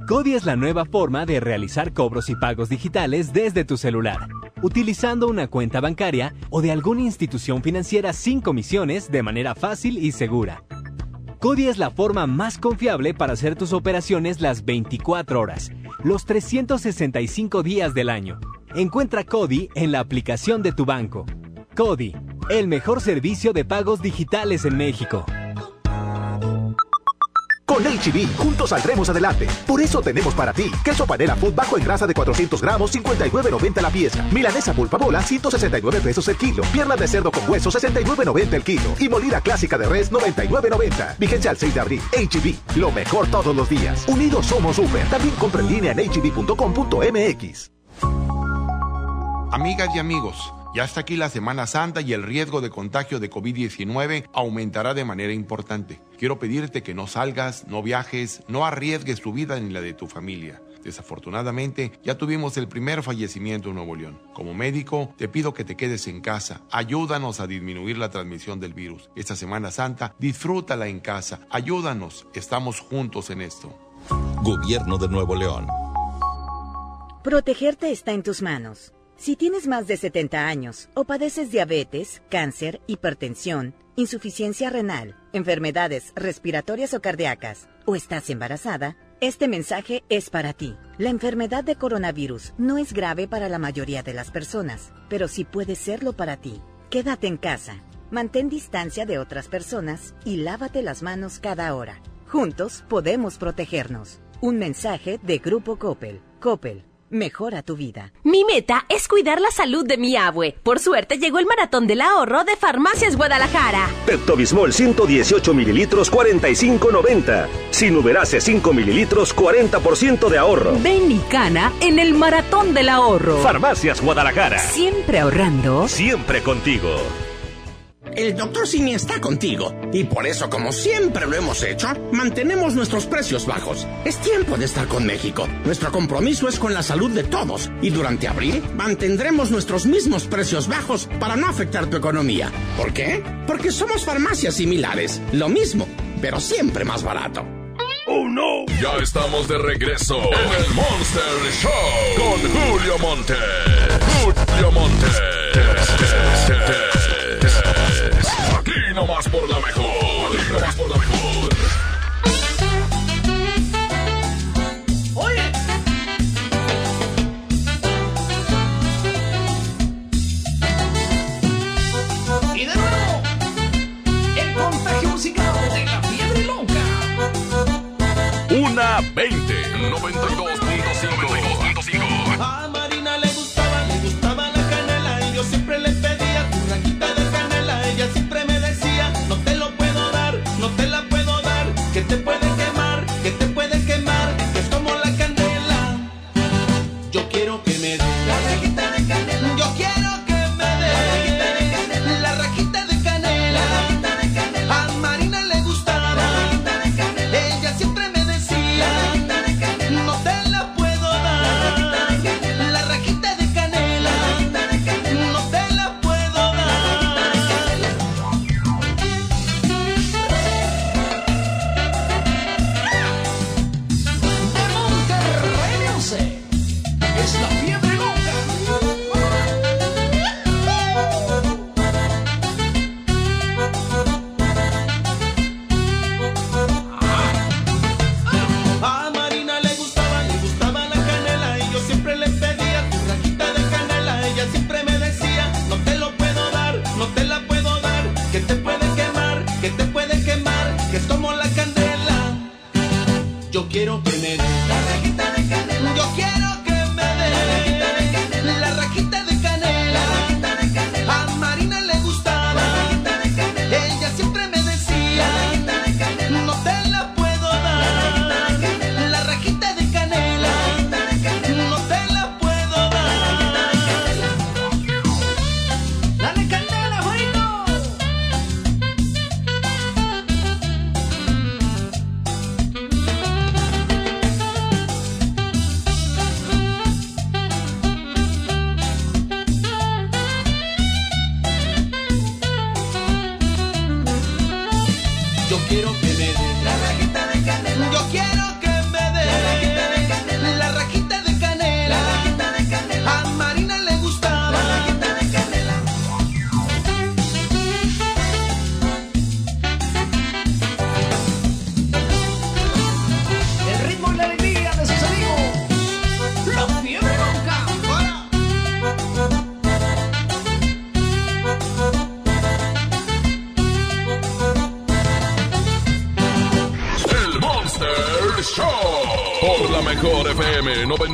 Cody es la nueva forma de realizar cobros y pagos digitales desde tu celular, utilizando una cuenta bancaria o de alguna institución financiera sin comisiones de manera fácil y segura. Cody es la forma más confiable para hacer tus operaciones las 24 horas, los 365 días del año. Encuentra Cody en la aplicación de tu banco. Cody, el mejor servicio de pagos digitales en México. Con HB, juntos saldremos adelante. Por eso tenemos para ti queso panela food bajo en grasa de 400 gramos, 59.90 la pieza. Milanesa pulpa bola, 169 pesos el kilo. Pierna de cerdo con hueso, 69.90 el kilo. Y molida clásica de res, 99.90. Vigencia al 6 de abril. HB, lo mejor todos los días. Unidos somos super. También compra en línea en hb.com.mx. Amigas y amigos, ya está aquí la Semana Santa y el riesgo de contagio de COVID-19 aumentará de manera importante. Quiero pedirte que no salgas, no viajes, no arriesgues tu vida ni la de tu familia. Desafortunadamente, ya tuvimos el primer fallecimiento en Nuevo León. Como médico, te pido que te quedes en casa. Ayúdanos a disminuir la transmisión del virus. Esta Semana Santa, disfrútala en casa. Ayúdanos. Estamos juntos en esto. Gobierno de Nuevo León. Protegerte está en tus manos. Si tienes más de 70 años o padeces diabetes, cáncer, hipertensión, insuficiencia renal, enfermedades respiratorias o cardíacas, o estás embarazada, este mensaje es para ti. La enfermedad de coronavirus no es grave para la mayoría de las personas, pero sí puede serlo para ti. Quédate en casa, mantén distancia de otras personas y lávate las manos cada hora. Juntos podemos protegernos. Un mensaje de Grupo Coppel. Coppel Mejora tu vida. Mi meta es cuidar la salud de mi abue. Por suerte llegó el maratón del ahorro de Farmacias Guadalajara. Pepto-Bismol 118 mililitros 45.90. Sinuberase 5 mililitros 40% de ahorro. Ven y cana en el maratón del ahorro. Farmacias Guadalajara. Siempre ahorrando. Siempre contigo. El Dr. Simi está contigo y por eso, como siempre lo hemos hecho, mantenemos nuestros precios bajos. Es tiempo de estar con México. Nuestro compromiso es con la salud de todos y durante abril mantendremos nuestros mismos precios bajos para no afectar tu economía. ¿Por qué? Porque somos farmacias similares, lo mismo, pero siempre más barato. ¡Oh, no! Ya estamos de regreso en el Monster Show con Julio Monte. Julio Monte. Nomás por por la mejor.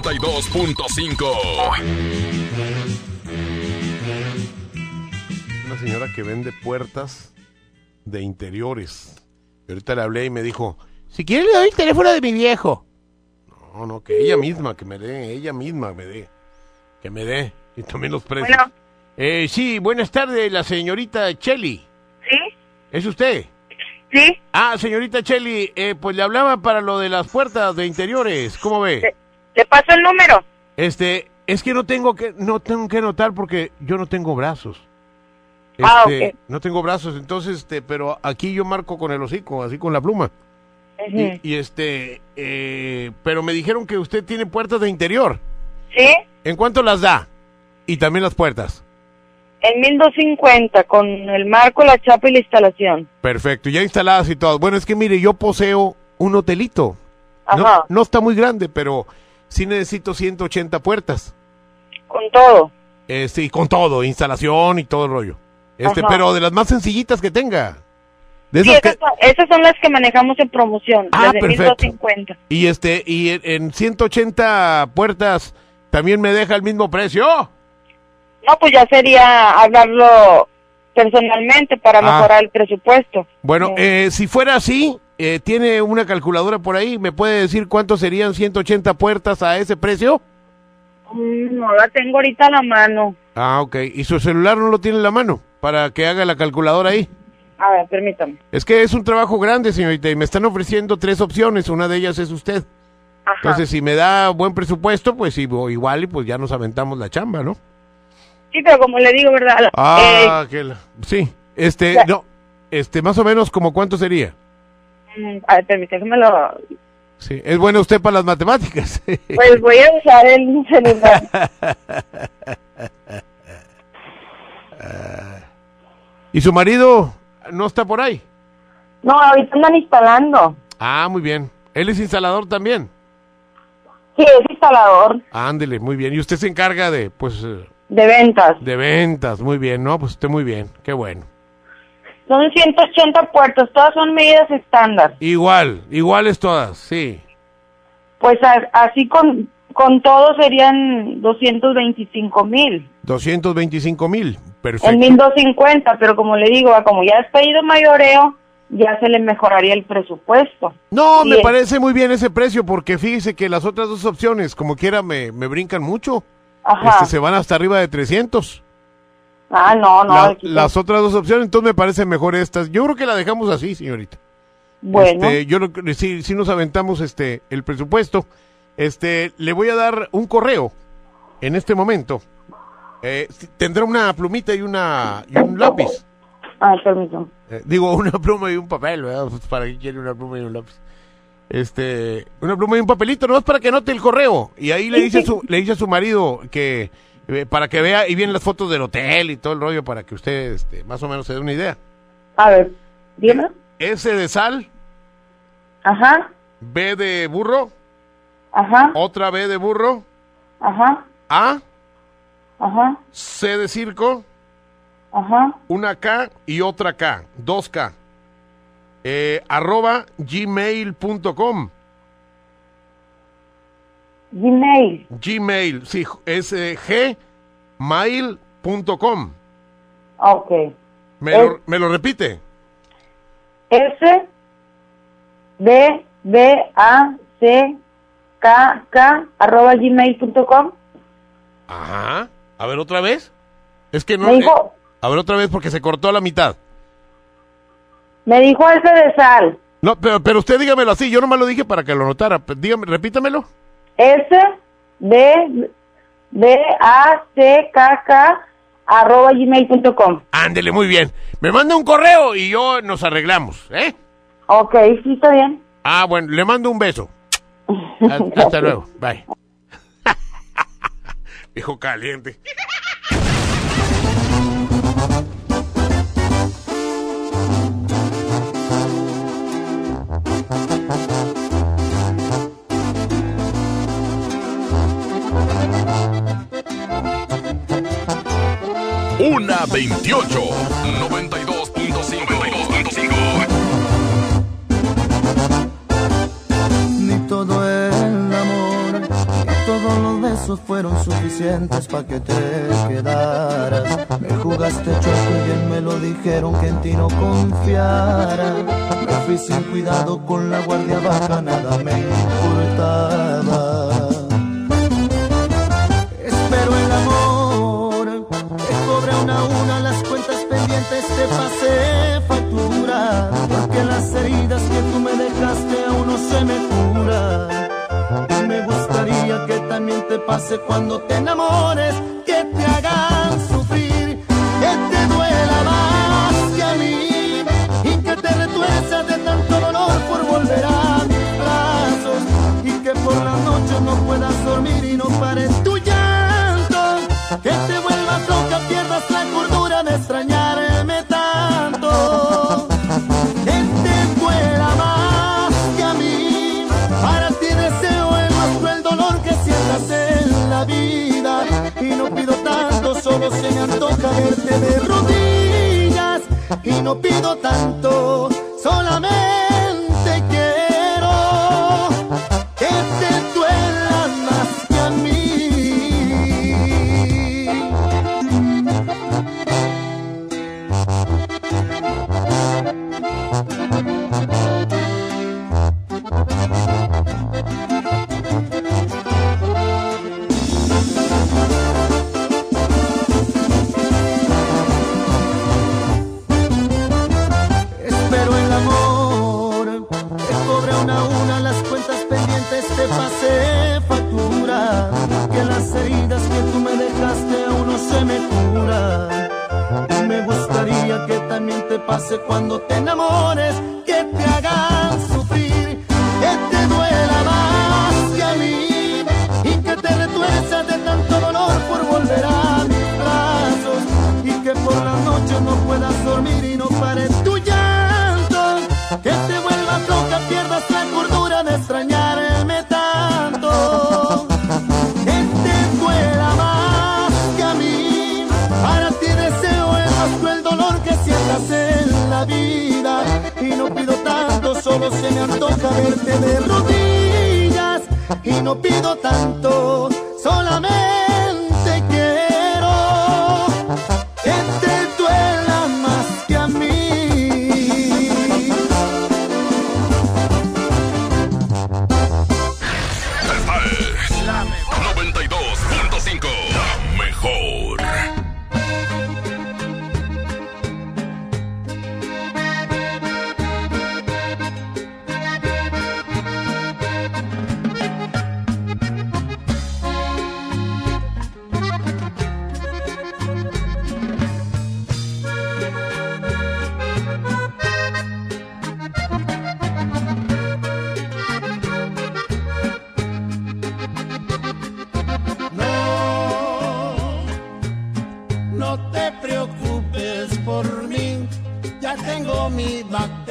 92.5. Una señora que vende puertas de interiores. Y ahorita le hablé y me dijo, si quiere le doy el teléfono de mi viejo. No, no, que ella misma, que me dé, ella misma me dé. Que me dé. Y también los precios. Bueno. Eh, sí, buenas tardes, la señorita Chelly. ¿Sí? ¿Es usted? Sí. Ah, señorita Chelly, eh, pues le hablaba para lo de las puertas de interiores. ¿Cómo ve? ¿Le paso el número? Este, es que no tengo que, no tengo que notar porque yo no tengo brazos. Ah, Este, ok. No tengo brazos, entonces, este, pero aquí yo marco con el hocico, así con la pluma. Y, y, este, eh, pero me dijeron que usted tiene puertas de interior. ¿Sí? ¿En cuánto las da? Y también las puertas. En 1250 con el marco, la chapa y la instalación. Perfecto, ya instaladas y todo. Bueno, es que mire, yo poseo un hotelito. No, Ajá. no está muy grande, pero sí necesito 180 puertas. Con todo. Eh, sí, con todo, instalación y todo el rollo. Este, Ajá. pero de las más sencillitas que tenga. De Sí, esas que- son, esas son las que manejamos en promoción, Ah, las de perfecto. 1250. y este, y en, en 180 puertas también me deja el mismo precio. No, pues ya sería hablarlo personalmente para Ah. mejorar el presupuesto. Bueno, eh, si fuera así, eh, tiene una calculadora por ahí, ¿me puede decir cuánto serían 180 puertas a ese precio? Mm, No la tengo ahorita a la mano. Ah, ok. ¿Y su celular no lo tiene en la mano para que haga la calculadora ahí? A ver, permítame. Es que es un trabajo grande, señorita, y me están ofreciendo tres opciones. Una de ellas es usted. Ajá. Entonces, si me da buen presupuesto, pues igual y pues ya nos aventamos la chamba, ¿no? Sí, pero como le digo, ¿verdad? Ah, que la- sí. Este, no, este, más o menos, como cuánto sería? Mm, a lo... Sí, es bueno usted para las matemáticas. Pues voy a usar el celular. ¿Y su marido no está por ahí? No, ahorita andan instalando. Ah, muy bien. Él es instalador también. Sí, es instalador Ándele, muy bien. Y usted se encarga de, pues, eh, de ventas. de ventas. Muy bien, ¿no? Pues usted muy bien. Qué bueno. Son 180 puertos, todas son medidas estándar. Igual, iguales todas, sí. Pues a- así con, con todo serían 225 mil. 225 mil. En Perfecto. 1250, pero como le digo, ah, como ya es pedido mayoreo, ya se le mejoraría el presupuesto. No, me parece muy bien ese precio porque fíjese que las otras dos opciones, como quiera, me, me brincan mucho. Ajá. Este, se van hasta arriba de 300. Ah, no, no. La- las otras dos opciones, entonces me parecen mejor estas. Yo creo que la dejamos así, señorita. Bueno. Este, yo sí, sí nos aventamos este el presupuesto. Este, le voy a dar un correo en este momento. Eh, si- tendrá una plumita y una y un lápiz. Ah, permiso. Eh, digo, una pluma y un papel, ¿verdad? Pues, ¿Para qué quiere una pluma y un lápiz? Este, una pluma y un papelito, nomás para que anote el correo. Y ahí le dice su, le dice a su marido que eh, para que vea y vienen las fotos del hotel y todo el rollo para que usted este, más o menos se dé una idea. A ver, dime. S de sal, Ajá, B de burro, ajá, otra B de burro, ajá, A, ajá, C de circo, ajá. una K y otra K, dos K. Eh, arroba gmail.com. Gmail. Gmail, sí, es eh, gmail.com. Ok. ¿Me, lo, ¿Me lo repite? S B B A C K K arroba gmail.com. Ajá. A ver, otra vez. Es que no. Me dijo- eh, a ver, otra vez porque se cortó a la mitad. Me dijo S de sal. No, pero, pero usted dígamelo así. Yo nomás lo dije para que lo notara. Dígame, repítamelo. S B B A C K K arroba gmail.com. Ándele, muy bien. Me manda un correo y yo nos arreglamos, ¿eh? Ok, sí, está bien. Ah, bueno, le mando un beso. Ha- Hasta luego. Bye. Hijo caliente. Una 28 92.5 Ni todo el amor, ni todos los besos fueron suficientes para que te quedaras. Me jugaste choco y bien me lo dijeron que en ti no confiara. Me fui sin cuidado con la guardia baja, nada me importaba. me gustaría que también te pase cuando te enamores. y no pido tanto, solamente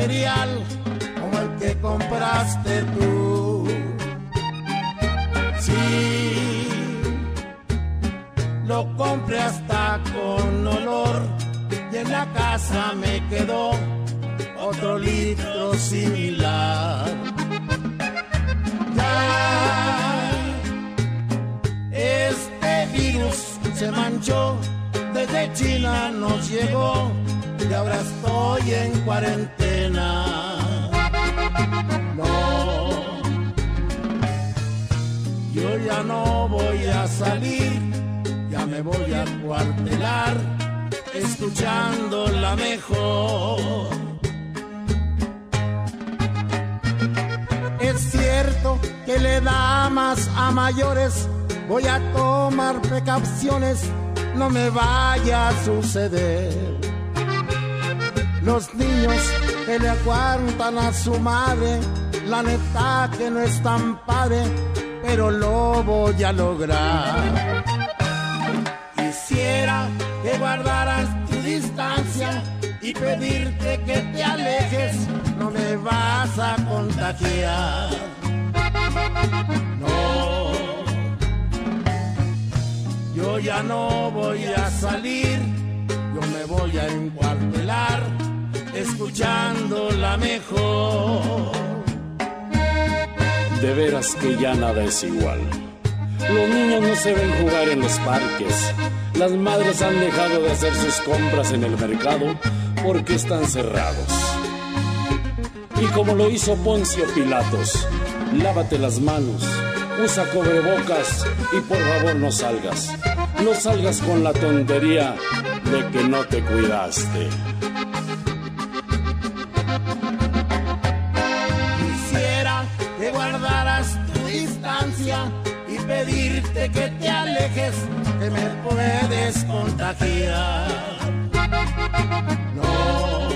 batería. Los niños que le aguantan a su madre, la neta que no es tan padre, pero lo voy a lograr. Quisiera que guardaras tu distancia y pedirte que te alejes, no me vas a contagiar. No, yo ya no voy a salir voy a encuartelar escuchando la mejor. De veras que ya nada es igual. Los niños no se ven jugar en los parques. Las madres han dejado de hacer sus compras en el mercado porque están cerrados. Y como lo hizo Poncio Pilatos, lávate las manos, usa cobrebocas y por favor no salgas. No salgas con la tontería de que no te cuidaste. Quisiera que guardaras tu distancia y pedirte que te alejes, que me puedes contagiar. No,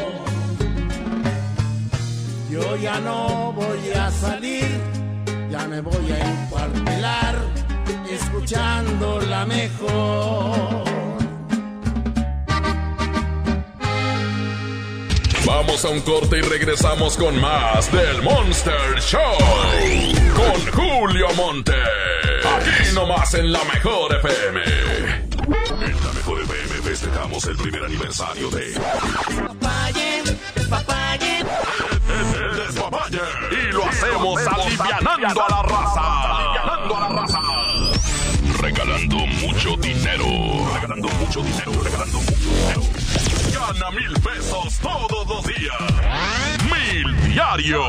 yo ya no voy a salir, ya me voy a encuartelar, escuchando la mejor. Vamos a un corte y regresamos con más del Monster Show. Con Julio Monte. Aquí nomás en la mejor FM. En la mejor FM festejamos el primer aniversario de Despapalle, despapalle. El Despapalle. Y lo hacemos alivianando a la raza. Alivianando a la raza. Regalando mucho dinero. Regalando mucho dinero. Regalando mucho dinero. Mil pesos todos los días. Mil diarios.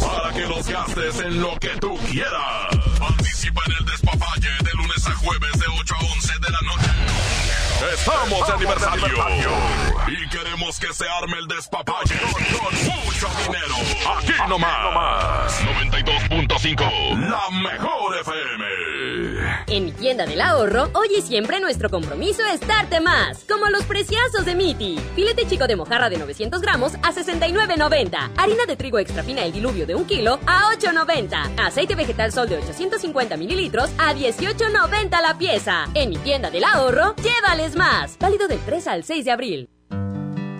Para que los gastes en lo que tú quieras. Participa en el despapalle de lunes a jueves de 8 a 11 de la noche. Estamos de aniversario. Y queremos que se arme el despapalle con mucho dinero. Aquí nomás. 92.5. La mejor FM. En mi tienda del ahorro, hoy y siempre nuestro compromiso es darte más. Como los preciazos de Miti. Filete chico de mojarra de 900 gramos a 69.90. Harina de trigo extra fina el diluvio de un kilo a 8.90. Aceite vegetal sol de 850 mililitros a 18.90 la pieza. En mi tienda del ahorro, llévales más. Válido del 3 al 6 de abril.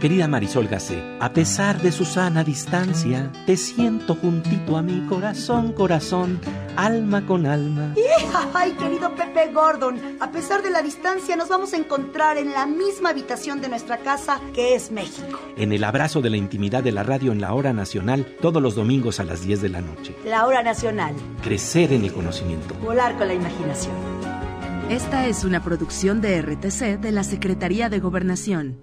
Querida Marisol Gacé, a pesar de su sana distancia, te siento juntito a mi corazón, corazón, alma con alma. ¡Ay, querido Pepe Gordon! A pesar de la distancia, nos vamos a encontrar en la misma habitación de nuestra casa, que es México. En el abrazo de la intimidad de la radio en la hora nacional, todos los domingos a las 10 de la noche. La hora nacional. Crecer en el conocimiento. Volar con la imaginación. Esta es una producción de RTC de la Secretaría de Gobernación.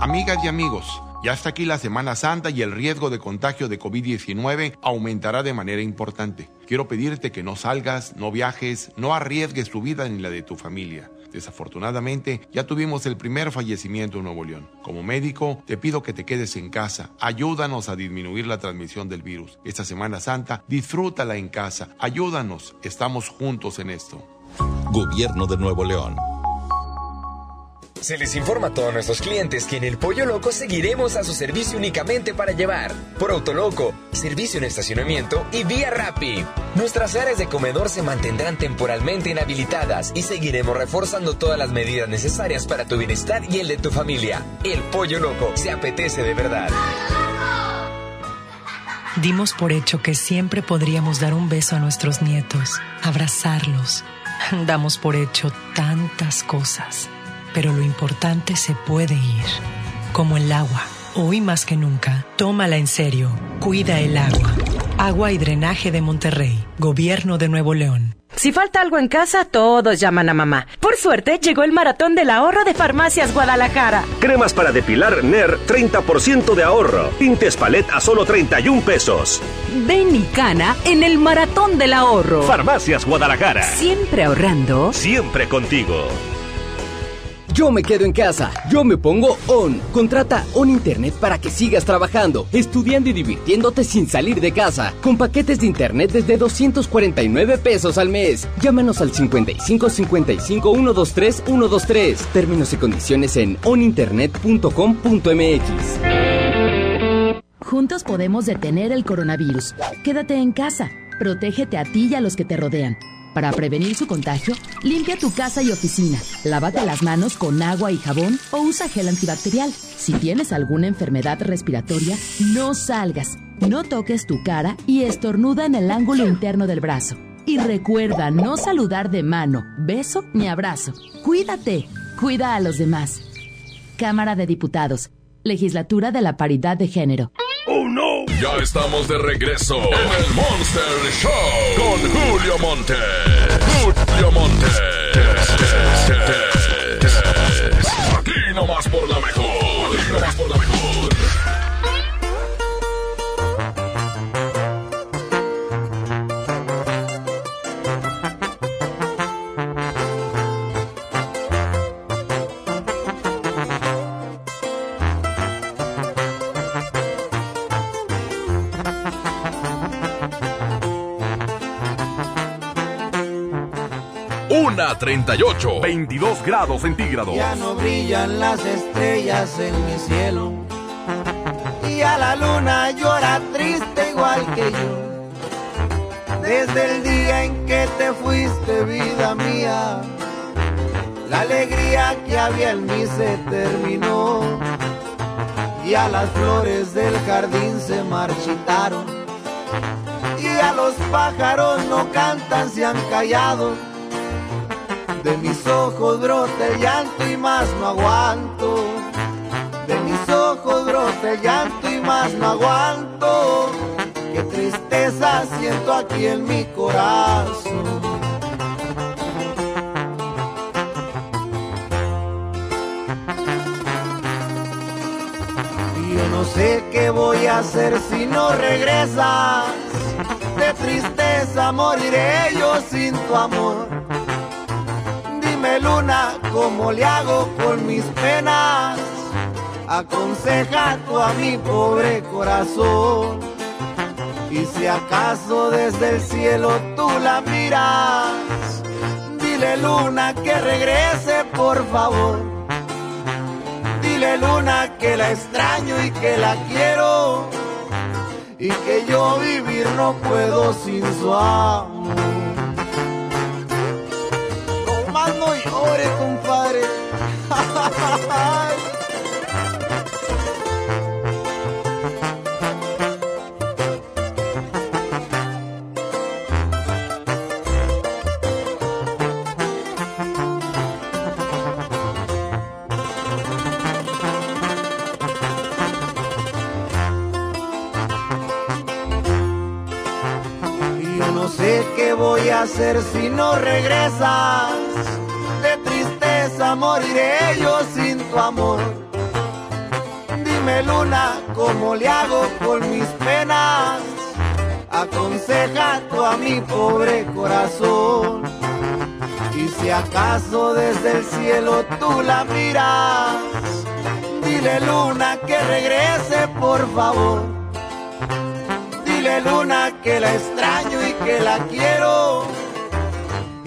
Amigas y amigos, ya está aquí la Semana Santa y el riesgo de contagio de COVID-19 aumentará de manera importante. Quiero pedirte que no salgas, no viajes, no arriesgues tu vida ni la de tu familia. Desafortunadamente, ya tuvimos el primer fallecimiento en Nuevo León. Como médico, te pido que te quedes en casa. Ayúdanos a disminuir la transmisión del virus. Esta Semana Santa, disfrútala en casa. Ayúdanos. Estamos juntos en esto. Gobierno de Nuevo León. Se les informa a todos nuestros clientes que en el Pollo Loco seguiremos a su servicio únicamente para llevar. Por Autoloco, servicio en estacionamiento y vía Rappi. Nuestras áreas de comedor se mantendrán temporalmente inhabilitadas y seguiremos reforzando todas las medidas necesarias para tu bienestar y el de tu familia. El Pollo Loco se apetece de verdad. Dimos por hecho que siempre podríamos dar un beso a nuestros nietos, abrazarlos. Damos por hecho tantas cosas pero lo importante se puede ir, como el agua. Hoy más que nunca, tómala en serio. Cuida el agua. Agua y Drenaje de Monterrey, Gobierno de Nuevo León. Si falta algo en casa, todos llaman a mamá. Por suerte, llegó el maratón del ahorro de Farmacias Guadalajara. Cremas para depilar NER, 30% de ahorro. Tintes Palet a solo 31 pesos. Ven y cana en el maratón del ahorro. Farmacias Guadalajara. Siempre ahorrando. Siempre contigo. Yo me quedo en casa. Yo me pongo ON. Contrata ON Internet para que sigas trabajando, estudiando y divirtiéndote sin salir de casa. Con paquetes de Internet desde 249 pesos al mes. Llámanos al 55 55 123 123. Términos y condiciones en oninternet.com.mx. Juntos podemos detener el coronavirus. Quédate en casa. Protégete a ti y a los que te rodean. Para prevenir su contagio, limpia tu casa y oficina. Lávate las manos con agua y jabón o usa gel antibacterial. Si tienes alguna enfermedad respiratoria, no salgas. No toques tu cara y estornuda en el ángulo interno del brazo. Y recuerda no saludar de mano, beso ni abrazo. Cuídate. Cuida a los demás. Cámara de Diputados. Legislatura de la Paridad de Género. ¡Oh, no! Ya estamos de regreso en el Monster Show con Julio Monte. Julio Monte. Aquí nomás por la mejor. Aquí nomás por la mejor. Una 38, 22 grados centígrados. Ya no brillan las estrellas en mi cielo. Y a la luna llora triste igual que yo. Desde el día en que te fuiste, vida mía, la alegría que había en mí se terminó. Y a las flores del jardín se marchitaron. Y a los pájaros no cantan, se han callado. De mis ojos brota el llanto y más no aguanto. De mis ojos brota el llanto y más no aguanto. Qué tristeza siento aquí en mi corazón. Y yo no sé qué voy a hacer si no regresas. De tristeza moriré yo sin tu amor. Dime luna, ¿cómo le hago con mis penas? Aconseja tú a mi pobre corazón. Y si acaso desde el cielo tú la miras, dile luna que regrese por favor. Dile luna que la extraño y que la quiero. Y que yo vivir no puedo sin su amor. Llore, compadre. Yo no sé qué voy a hacer si no regresas. Tristeza moriré yo sin tu amor. Dime luna, ¿cómo le hago con mis penas? Aconseja tú a mi pobre corazón. Y si acaso desde el cielo tú la miras, dile luna que regrese por favor. Dile luna que la extraño y que la quiero.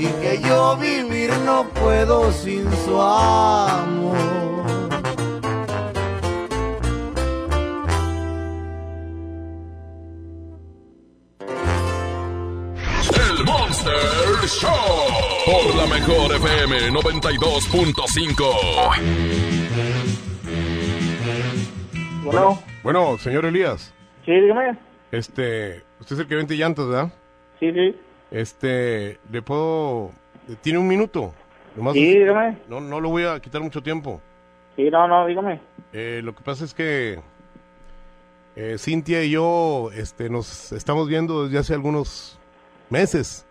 Y que yo vivir no puedo sin su amor. El Monster Show por la mejor FM 92.5. Bueno. Bueno, señor Elías. Sí, dígame. Este, usted es el que vende llantas, ¿verdad? Sí, sí. Este, ¿le puedo... ¿Tiene un minuto? Nomás- Sí, dígame. No, no lo voy a quitar mucho tiempo. Sí, no, no, dígame. Eh, lo que pasa es que eh, Cintia y yo este, nos estamos viendo desde hace algunos meses.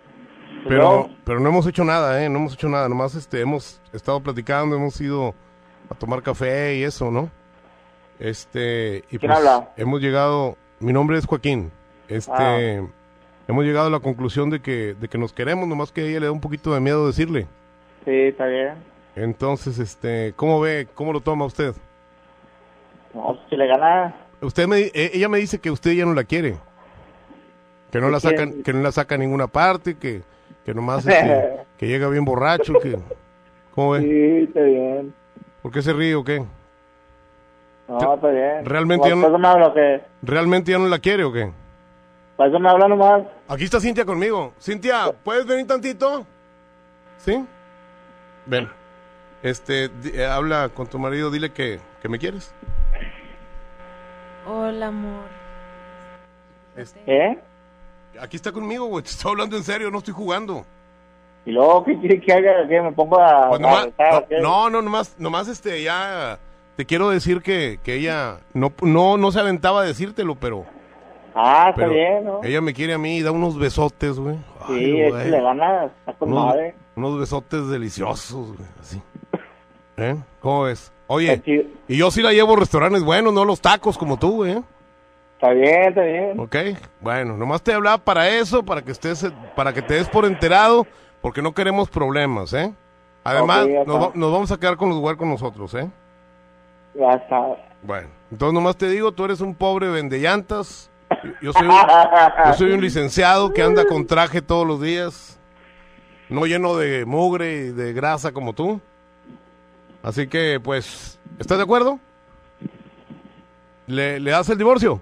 Pero, No. pero no hemos hecho nada, ¿eh? No hemos hecho nada. Nomás este, hemos estado platicando, hemos ido a tomar café y eso, ¿no? Este, y ¿Quién pues habla? hemos llegado, mi nombre es Joaquín. Este, Ah. Hemos llegado a la conclusión de que, de que nos queremos, nomás que a ella le da un poquito de miedo decirle. Sí, está bien. Entonces, este, ¿cómo ve? ¿Cómo lo toma usted? No, si le gana. Usted me, eh, ella me dice que usted ya no la quiere, que no la sacan, que no la saca a ninguna parte, que, que nomás este, que llega bien borracho, que, ¿cómo ve? Sí, está bien. ¿Por qué se ríe o qué? No, está bien. Realmente ya no- que... ¿Realmente ya no la quiere o qué? Por eso me habla nomás. Aquí está Cintia conmigo. Cintia, ¿puedes venir tantito? ¿Sí? Ven. Este, di- eh, habla con tu marido, dile que, que me quieres. Hola, amor. ¿Eh? Aquí está conmigo, güey. Te estoy hablando en serio, no estoy jugando. Y luego, ¿qué quiere que haga? ¿Que me pongo a... Pues a nomás- no, no, nomás, nomás este, ya te quiero decir que, que ella no, no, no se aventaba a decírtelo, pero, Ah, está bien, ¿no? Ella me quiere a mí y da unos besotes, güey. Sí, Ay, es que le ganas. Está con unos, madre. unos besotes deliciosos, güey, así. ¿Eh? ¿Cómo ves? Oye, y yo sí la llevo a restaurantes buenos, no los tacos como tú, güey. ¿eh? Está bien, está bien. Ok, bueno, nomás te hablaba para eso, para que estés, para que te des por enterado, porque no queremos problemas, ¿eh? Además, nos, vamos a quedar con los huercos nosotros, ¿eh? Ya está. Bueno, entonces nomás te digo, tú eres un pobre vendellantas. Yo, soy un, yo soy un licenciado que anda con traje todos los días, no lleno de mugre y de grasa como tú. Así que, pues, ¿estás de acuerdo? ¿Le, le das el divorcio?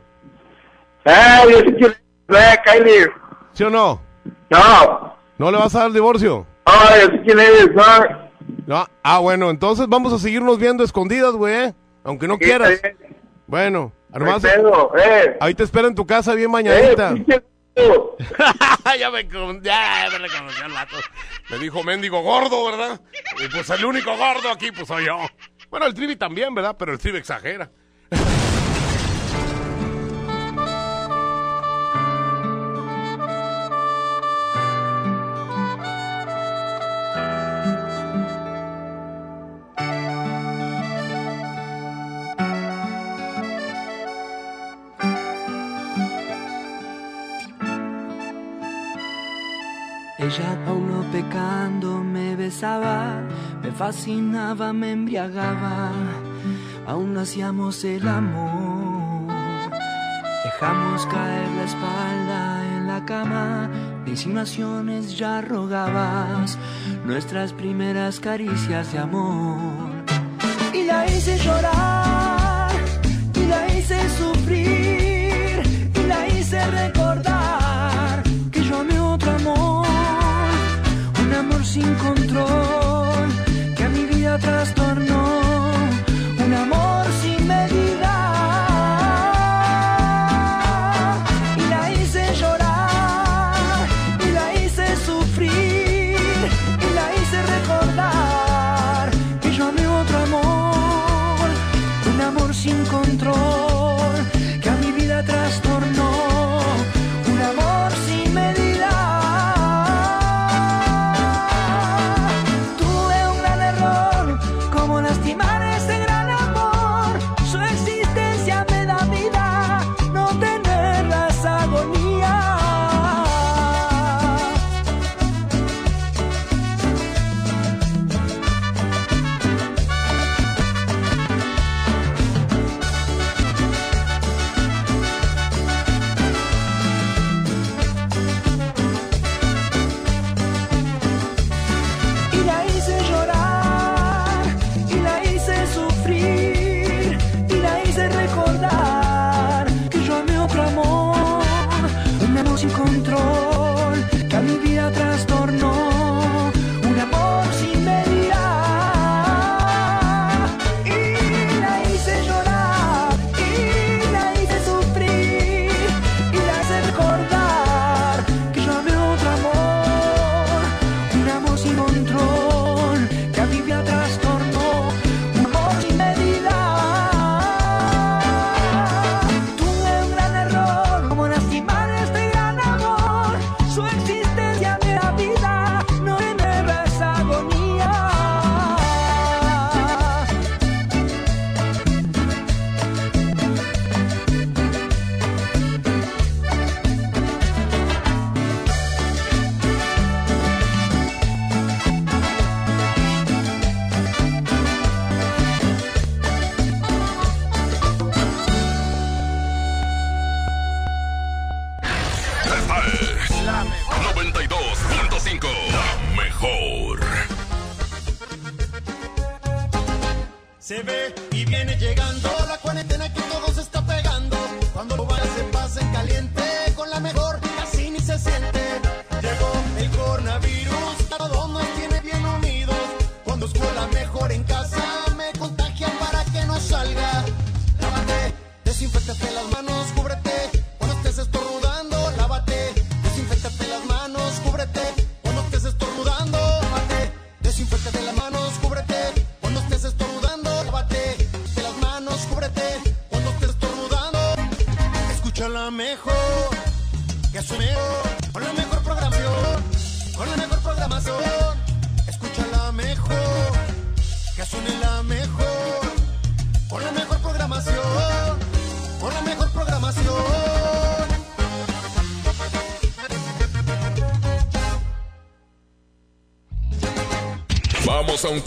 Eh, yo sí quiero. Eh, Kylie. ¿Sí o no? No. ¿No le vas a dar el divorcio? Ah, yo sí quién eres, ¿no? Ah, bueno, entonces vamos a seguirnos viendo escondidas, güey, aunque no Sí, quieras. Bueno, Pedo, eh. ahí te espero en tu casa bien bañadita. Eh, ya me, con- ya me reconoció el vato. Me dijo mendigo gordo, ¿verdad? Y pues el único gordo aquí, pues soy yo. Bueno, el Trivi también, ¿verdad? Pero el Trivi exagera. Ella aún no pecando me besaba, me fascinaba, me embriagaba, aún hacíamos el amor. Dejamos caer la espalda en la cama, de insinuaciones ya rogabas, nuestras primeras caricias de amor. Y la hice llorar, y la hice sufrir, sin control que a mi vida trastornó,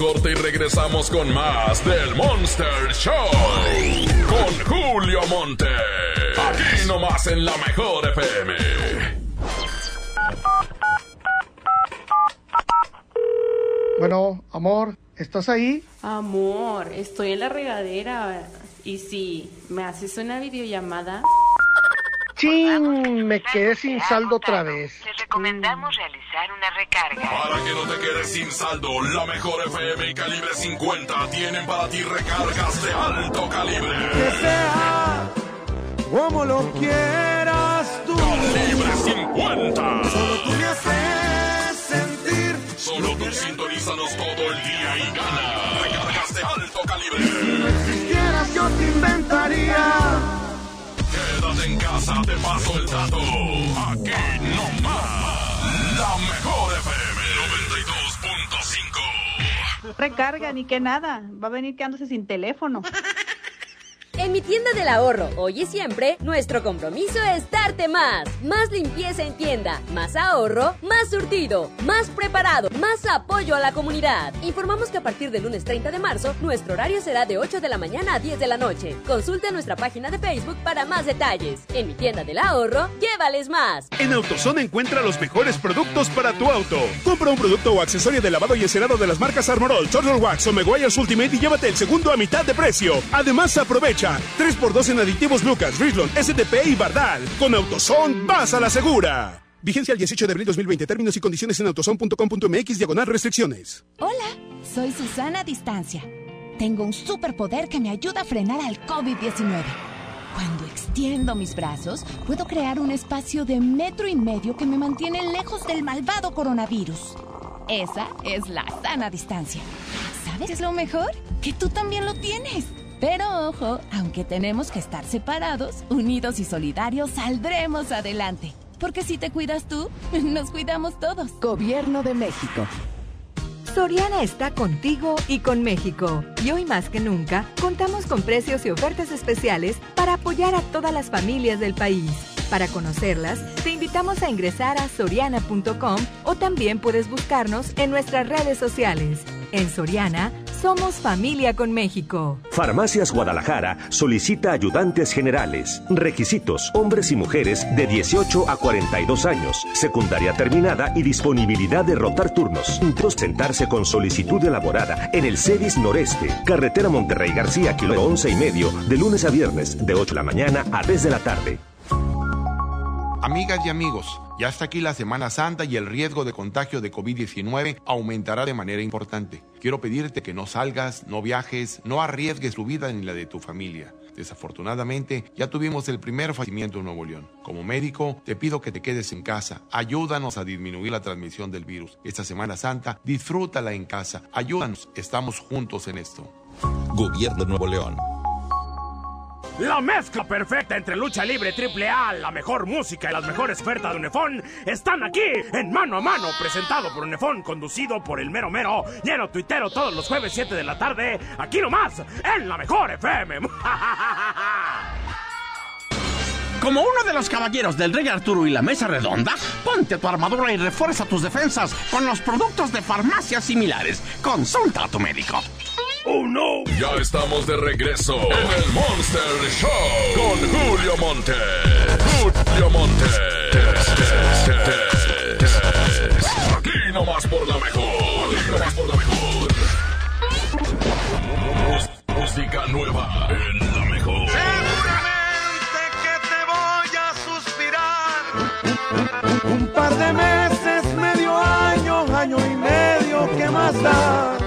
corte y regresamos con más del Monster Show. Con Julio Monte. Aquí nomás en la mejor FM. Bueno, amor, ¿estás ahí? Amor, estoy en la regadera. Y si me haces una videollamada. ¡Chin! Me quedé sin saldo otra vez. Te recomendamos no sin saldo, la mejor FM y calibre 50 tienen para ti recargas de alto calibre. Que sea como lo quieras tú. Calibre 50. Solo tú me haces sentir. Solo tú sintonízanos todo el día y gana recargas de alto calibre. Si quieras yo te inventaría. Quédate en casa, te paso el dato. Aquí nomás. La mejor Recarga ni que nada. Va a venir quedándose sin teléfono. Mi tienda del ahorro, hoy y siempre, nuestro compromiso es darte más. Más limpieza en tienda, más ahorro, más surtido, más preparado, más apoyo a la comunidad. Informamos que a partir del lunes 30 de marzo, nuestro horario será de 8 de la mañana a 10 de la noche. Consulta nuestra página de Facebook para más detalles. En mi tienda del ahorro, llévales más. En AutoZone encuentra los mejores productos para tu auto. Compra un producto o accesorio de lavado y encerado de las marcas Armorol, Turtle Wax o Meguiar's Ultimate y llévate el segundo a mitad de precio. Además, aprovecha 3x2 en aditivos Lucas, Richlon, SDP y Bardal. Con AutoZone, vas a la segura. Vigencia el 18 de abril 2020. Términos y condiciones en autozone.com.mx diagonal restricciones. Hola, soy Susana Distancia. Tengo un superpoder que me ayuda a frenar al COVID-19. Cuando extiendo mis brazos, puedo crear un espacio de metro y medio que me mantiene lejos del malvado coronavirus. Esa es la sana distancia. ¿Sabes qué es lo mejor? Que tú también lo tienes. Pero ojo, aunque tenemos que estar separados, unidos y solidarios, saldremos adelante. Porque si te cuidas tú, nos cuidamos todos. Gobierno de México. Soriana está contigo y con México. Y hoy más que nunca, contamos con precios y ofertas especiales para apoyar a todas las familias del país. Para conocerlas, te invitamos a ingresar a soriana.com o también puedes buscarnos en nuestras redes sociales. En Soriana, somos familia con México. Farmacias Guadalajara solicita ayudantes generales. Requisitos: hombres y mujeres de 18 a 42 años, secundaria terminada y disponibilidad de rotar turnos. Sentarse con solicitud elaborada en el CEDIS Noreste, carretera Monterrey García, kilómetro 11 y medio, de lunes a viernes, de 8 de la mañana a 3 de la tarde. Amigas y amigos, ya está aquí la Semana Santa y el riesgo de contagio de COVID-19 aumentará de manera importante. Quiero pedirte que no salgas, no viajes, no arriesgues tu vida ni la de tu familia. Desafortunadamente, ya tuvimos el primer fallecimiento en Nuevo León. Como médico, te pido que te quedes en casa. Ayúdanos a disminuir la transmisión del virus. Esta Semana Santa, disfrútala en casa. Ayúdanos, estamos juntos en esto. Gobierno de Nuevo León. La mezcla perfecta entre lucha libre triple A, la mejor música y las mejores ofertas de Unefón están aquí en Mano a Mano, presentado por Unefón, conducido por el mero mero, lleno tuitero todos los jueves 7 de la tarde, aquí nomás, en la mejor FM. Como uno de los caballeros del Rey Arturo y la Mesa Redonda, ponte tu armadura y refuerza tus defensas con los productos de farmacias similares. Consulta a tu médico. ¡Oh, no! Ya estamos de regreso en el Monster Show con Julio Monte. Julio Monte. Aquí nomás por la mejor. Aquí nomás por la mejor. Música nueva en la mejor. Seguramente que te voy a suspirar. Un par de meses, medio año, año y medio, ¿qué más da?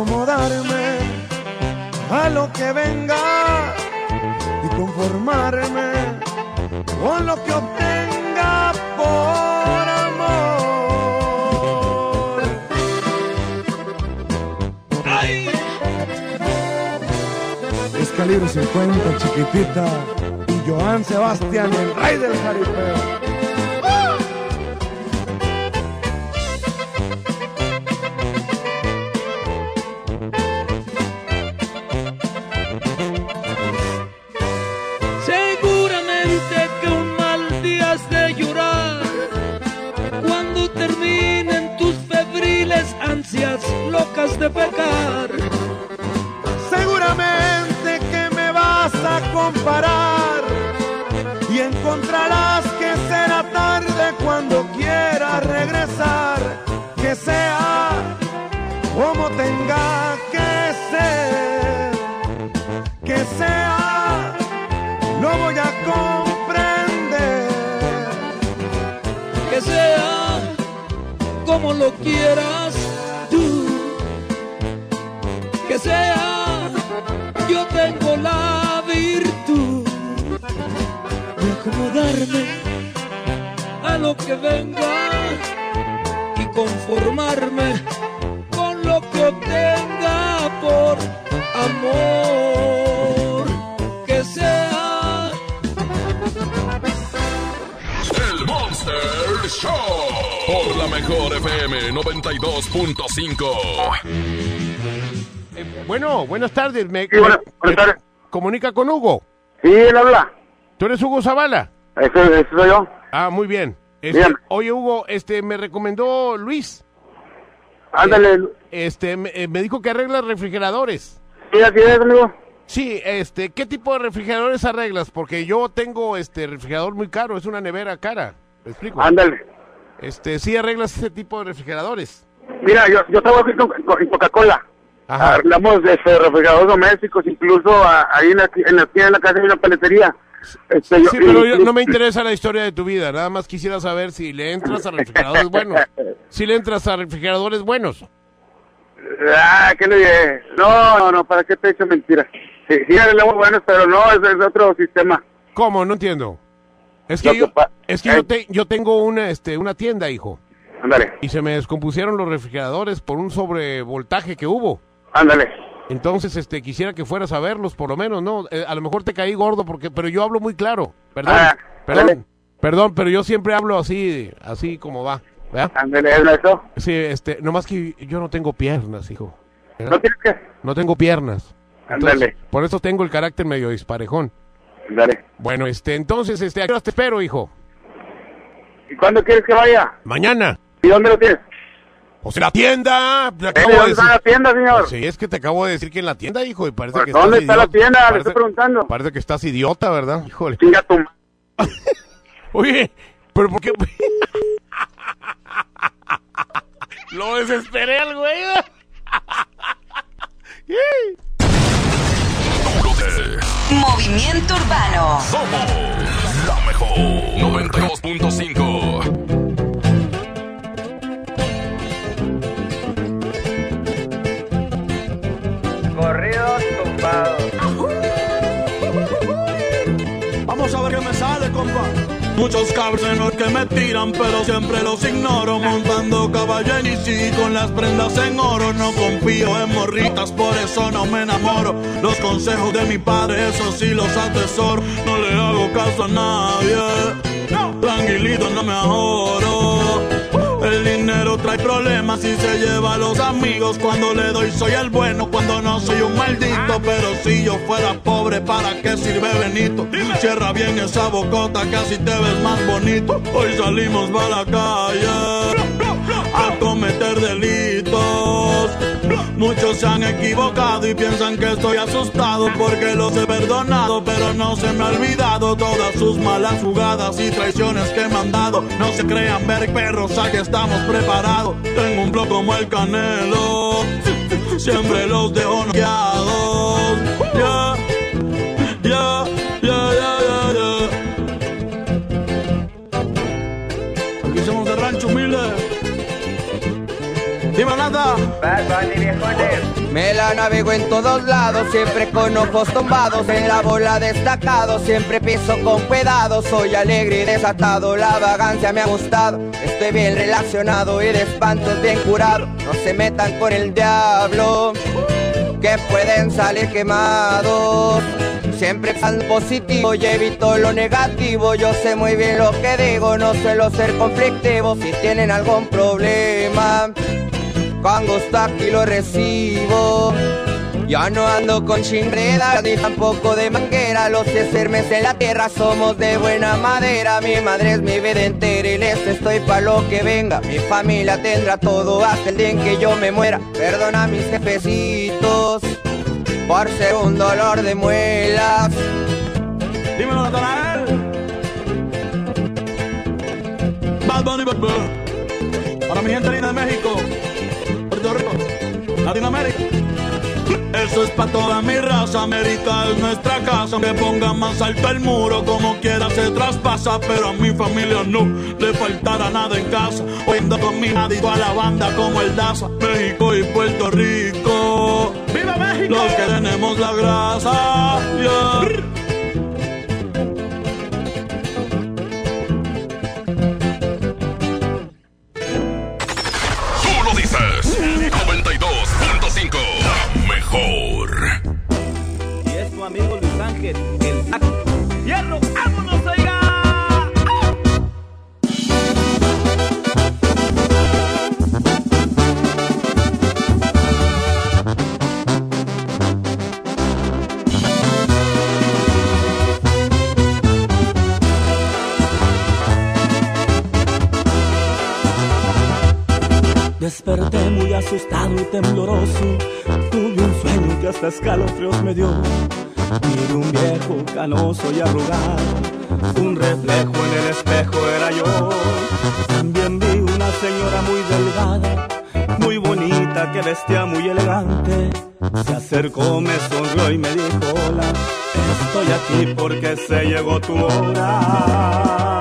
Acomodarme a lo que venga y conformarme con lo que obtenga por amor. Es calibre 50, chiquitita. Y Joan Sebastián, el rey del jaripeo. Tardes. Me, Sí, buenas- buenas me- tardes. ¿Comunica con Hugo? Sí, él habla. ¿Tú eres Hugo Zavala? Eso, eso soy yo. Ah, muy bien. Este, Dígame. oye, Hugo, este, me recomendó Luis. Ándale. Eh, este, me, eh, me dijo que arreglas refrigeradores. Sí, así es, amigo. Sí, este, ¿qué tipo de refrigeradores arreglas? Porque yo tengo este refrigerador muy caro, es una nevera cara. ¿Me explico? Ándale. Este, sí arreglas ese tipo de refrigeradores. Mira, yo, yo trabajo aquí con, con- Coca-Cola. Ajá. Hablamos de este, refrigeradores domésticos, incluso a- ahí en la, en la esquina de la casa hay una paletería. Este, yo- Sí, pero yo- no me interesa la historia de tu vida, nada más quisiera saber si le entras a refrigeradores buenos. Si le entras a refrigeradores buenos. Ah, ¿qué le dije? No, no, no, ¿para qué te he hecho mentiras? Sí, sí, arreglamos buenos, pero no, es, es otro sistema. ¿Cómo? No entiendo. Es que yo, que es que eh. yo, te- yo tengo una, este, una tienda, hijo. Ándale, Y se me descompusieron los refrigeradores por un sobrevoltaje que hubo. Ándale. Entonces, este, quisiera que fueras a verlos, por lo menos, ¿no? Eh, a lo mejor te caí gordo, porque, pero yo hablo muy claro. Perdón, Ah, perdón, perdón, pero yo siempre hablo así, así como va. ¿verdad? Ándale, ¿es eso? Sí, este, nomás que yo no tengo piernas, hijo. ¿verdad? ¿No tienes que? No tengo piernas. Entonces, Ándale. Por eso tengo el carácter medio disparejón. Ándale. Bueno, este, entonces, este, ¿a qué horas te espero, hijo? ¿Y cuándo quieres que vaya? Mañana. ¿Y dónde lo tienes? Pues en la tienda. Te ¿Eh, acabo ¿Dónde de está la tienda, señor? Sí, es que te acabo de decir que en la tienda, hijo, y parece Pues, que ¿dónde está la tienda? Le Parece- estoy preguntando. Parece que estás idiota, ¿verdad? Híjole. Chinga tu Oye, pero ¿por qué? Lo desesperé al güey. Movimiento Urbano. Somos la mejor 92.5. compa. Muchos cabrones que me tiran, pero siempre los ignoro. Montando caballo en con las prendas en oro. No confío en morritas, por eso no me enamoro. Los consejos de mi padre, eso sí los atesoro. No le hago caso a nadie. Tranquilito, no me ahorro. Trae problemas y se lleva a los amigos. Cuando le doy soy el bueno, cuando no soy un maldito. Pero si yo fuera pobre, ¿para qué sirve Benito? Cierra bien esa bocota, casi te ves más bonito. Hoy salimos para la calle a cometer delitos. Muchos se han equivocado y piensan que estoy asustado porque los he perdonado, pero no se me ha olvidado todas sus malas jugadas y traiciones que me han dado. No se crean ver perros, aquí estamos preparados. Tengo un blog como el Canelo, siempre los dejo noqueados. Ya, Dime nada. Me la navego en todos lados, siempre con ojos tumbados, en la bola destacado, siempre piso con cuidado, soy alegre y desatado, la vagancia me ha gustado, estoy bien relacionado y de espantos bien curado, no se metan con el diablo, que pueden salir quemados. Siempre tan positivo y evito lo negativo. Yo sé muy bien lo que digo, no suelo ser conflictivo. Si tienen algún problema, con gusto aquí lo recibo. Ya no ando con chingrera ni tampoco de manguera. Los sermes en la tierra somos de buena madera. Mi madre es mi vida entera y les estoy pa' lo que venga. Mi familia tendrá todo hasta el día en que yo me muera. Perdona mis jefecitos por ser un dolor de muelas. Dímelo, Natanael. Bad Bunny, Bad Bunny. Para mi gente linda de México, Puerto Rico, Latinoamérica. Eso es para toda mi raza, América es nuestra casa. Que ponga más alto el muro, como quiera se traspasa. Pero a mi familia no le faltará nada en casa. Oyendo con mi nadie a la banda como el Daza. México y Puerto Rico. ¡Viva México! Los que tenemos la grasa. yeah. Desperté muy asustado y tembloroso. Tuve un sueño que hasta escalofríos me dio. Miré un viejo canoso y arrugado. Un reflejo en el espejo era yo. También vi una señora muy delgada, muy bonita, que vestía muy elegante. Se acercó, me sonrió y me dijo: Hola, estoy aquí porque se llegó tu hora.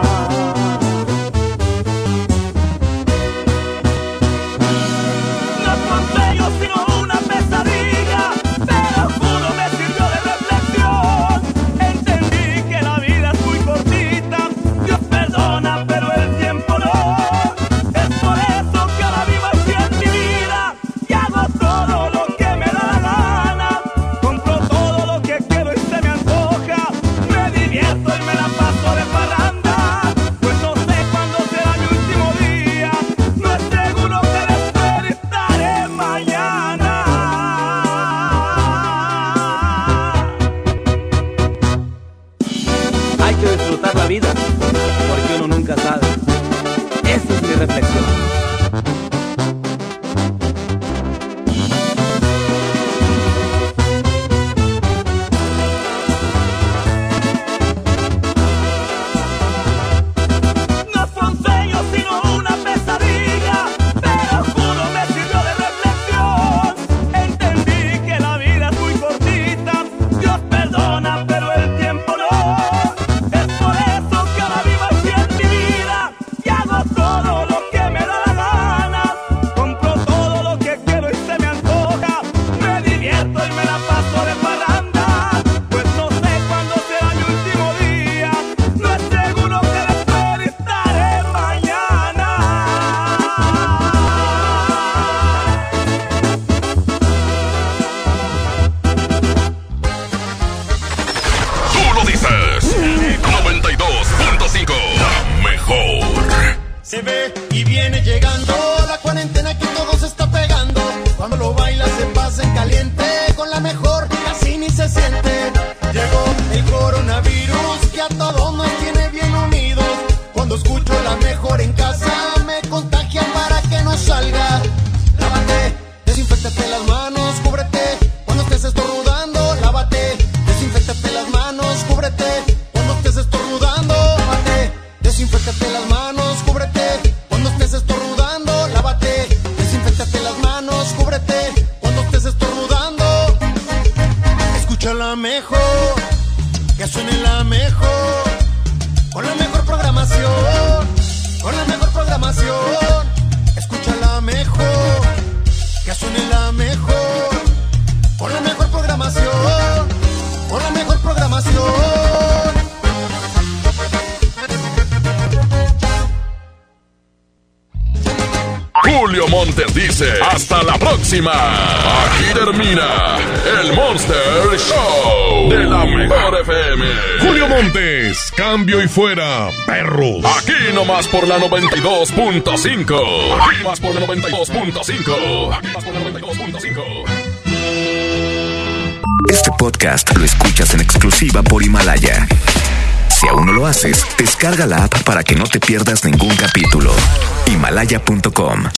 y fuera, perros. Aquí nomás por la 92.5. Aquí más por la 92.5. Aquí más por la 92.5. Este podcast lo escuchas en exclusiva por Himalaya. Si aún no lo haces, descarga la app para que no te pierdas ningún capítulo. Himalaya.com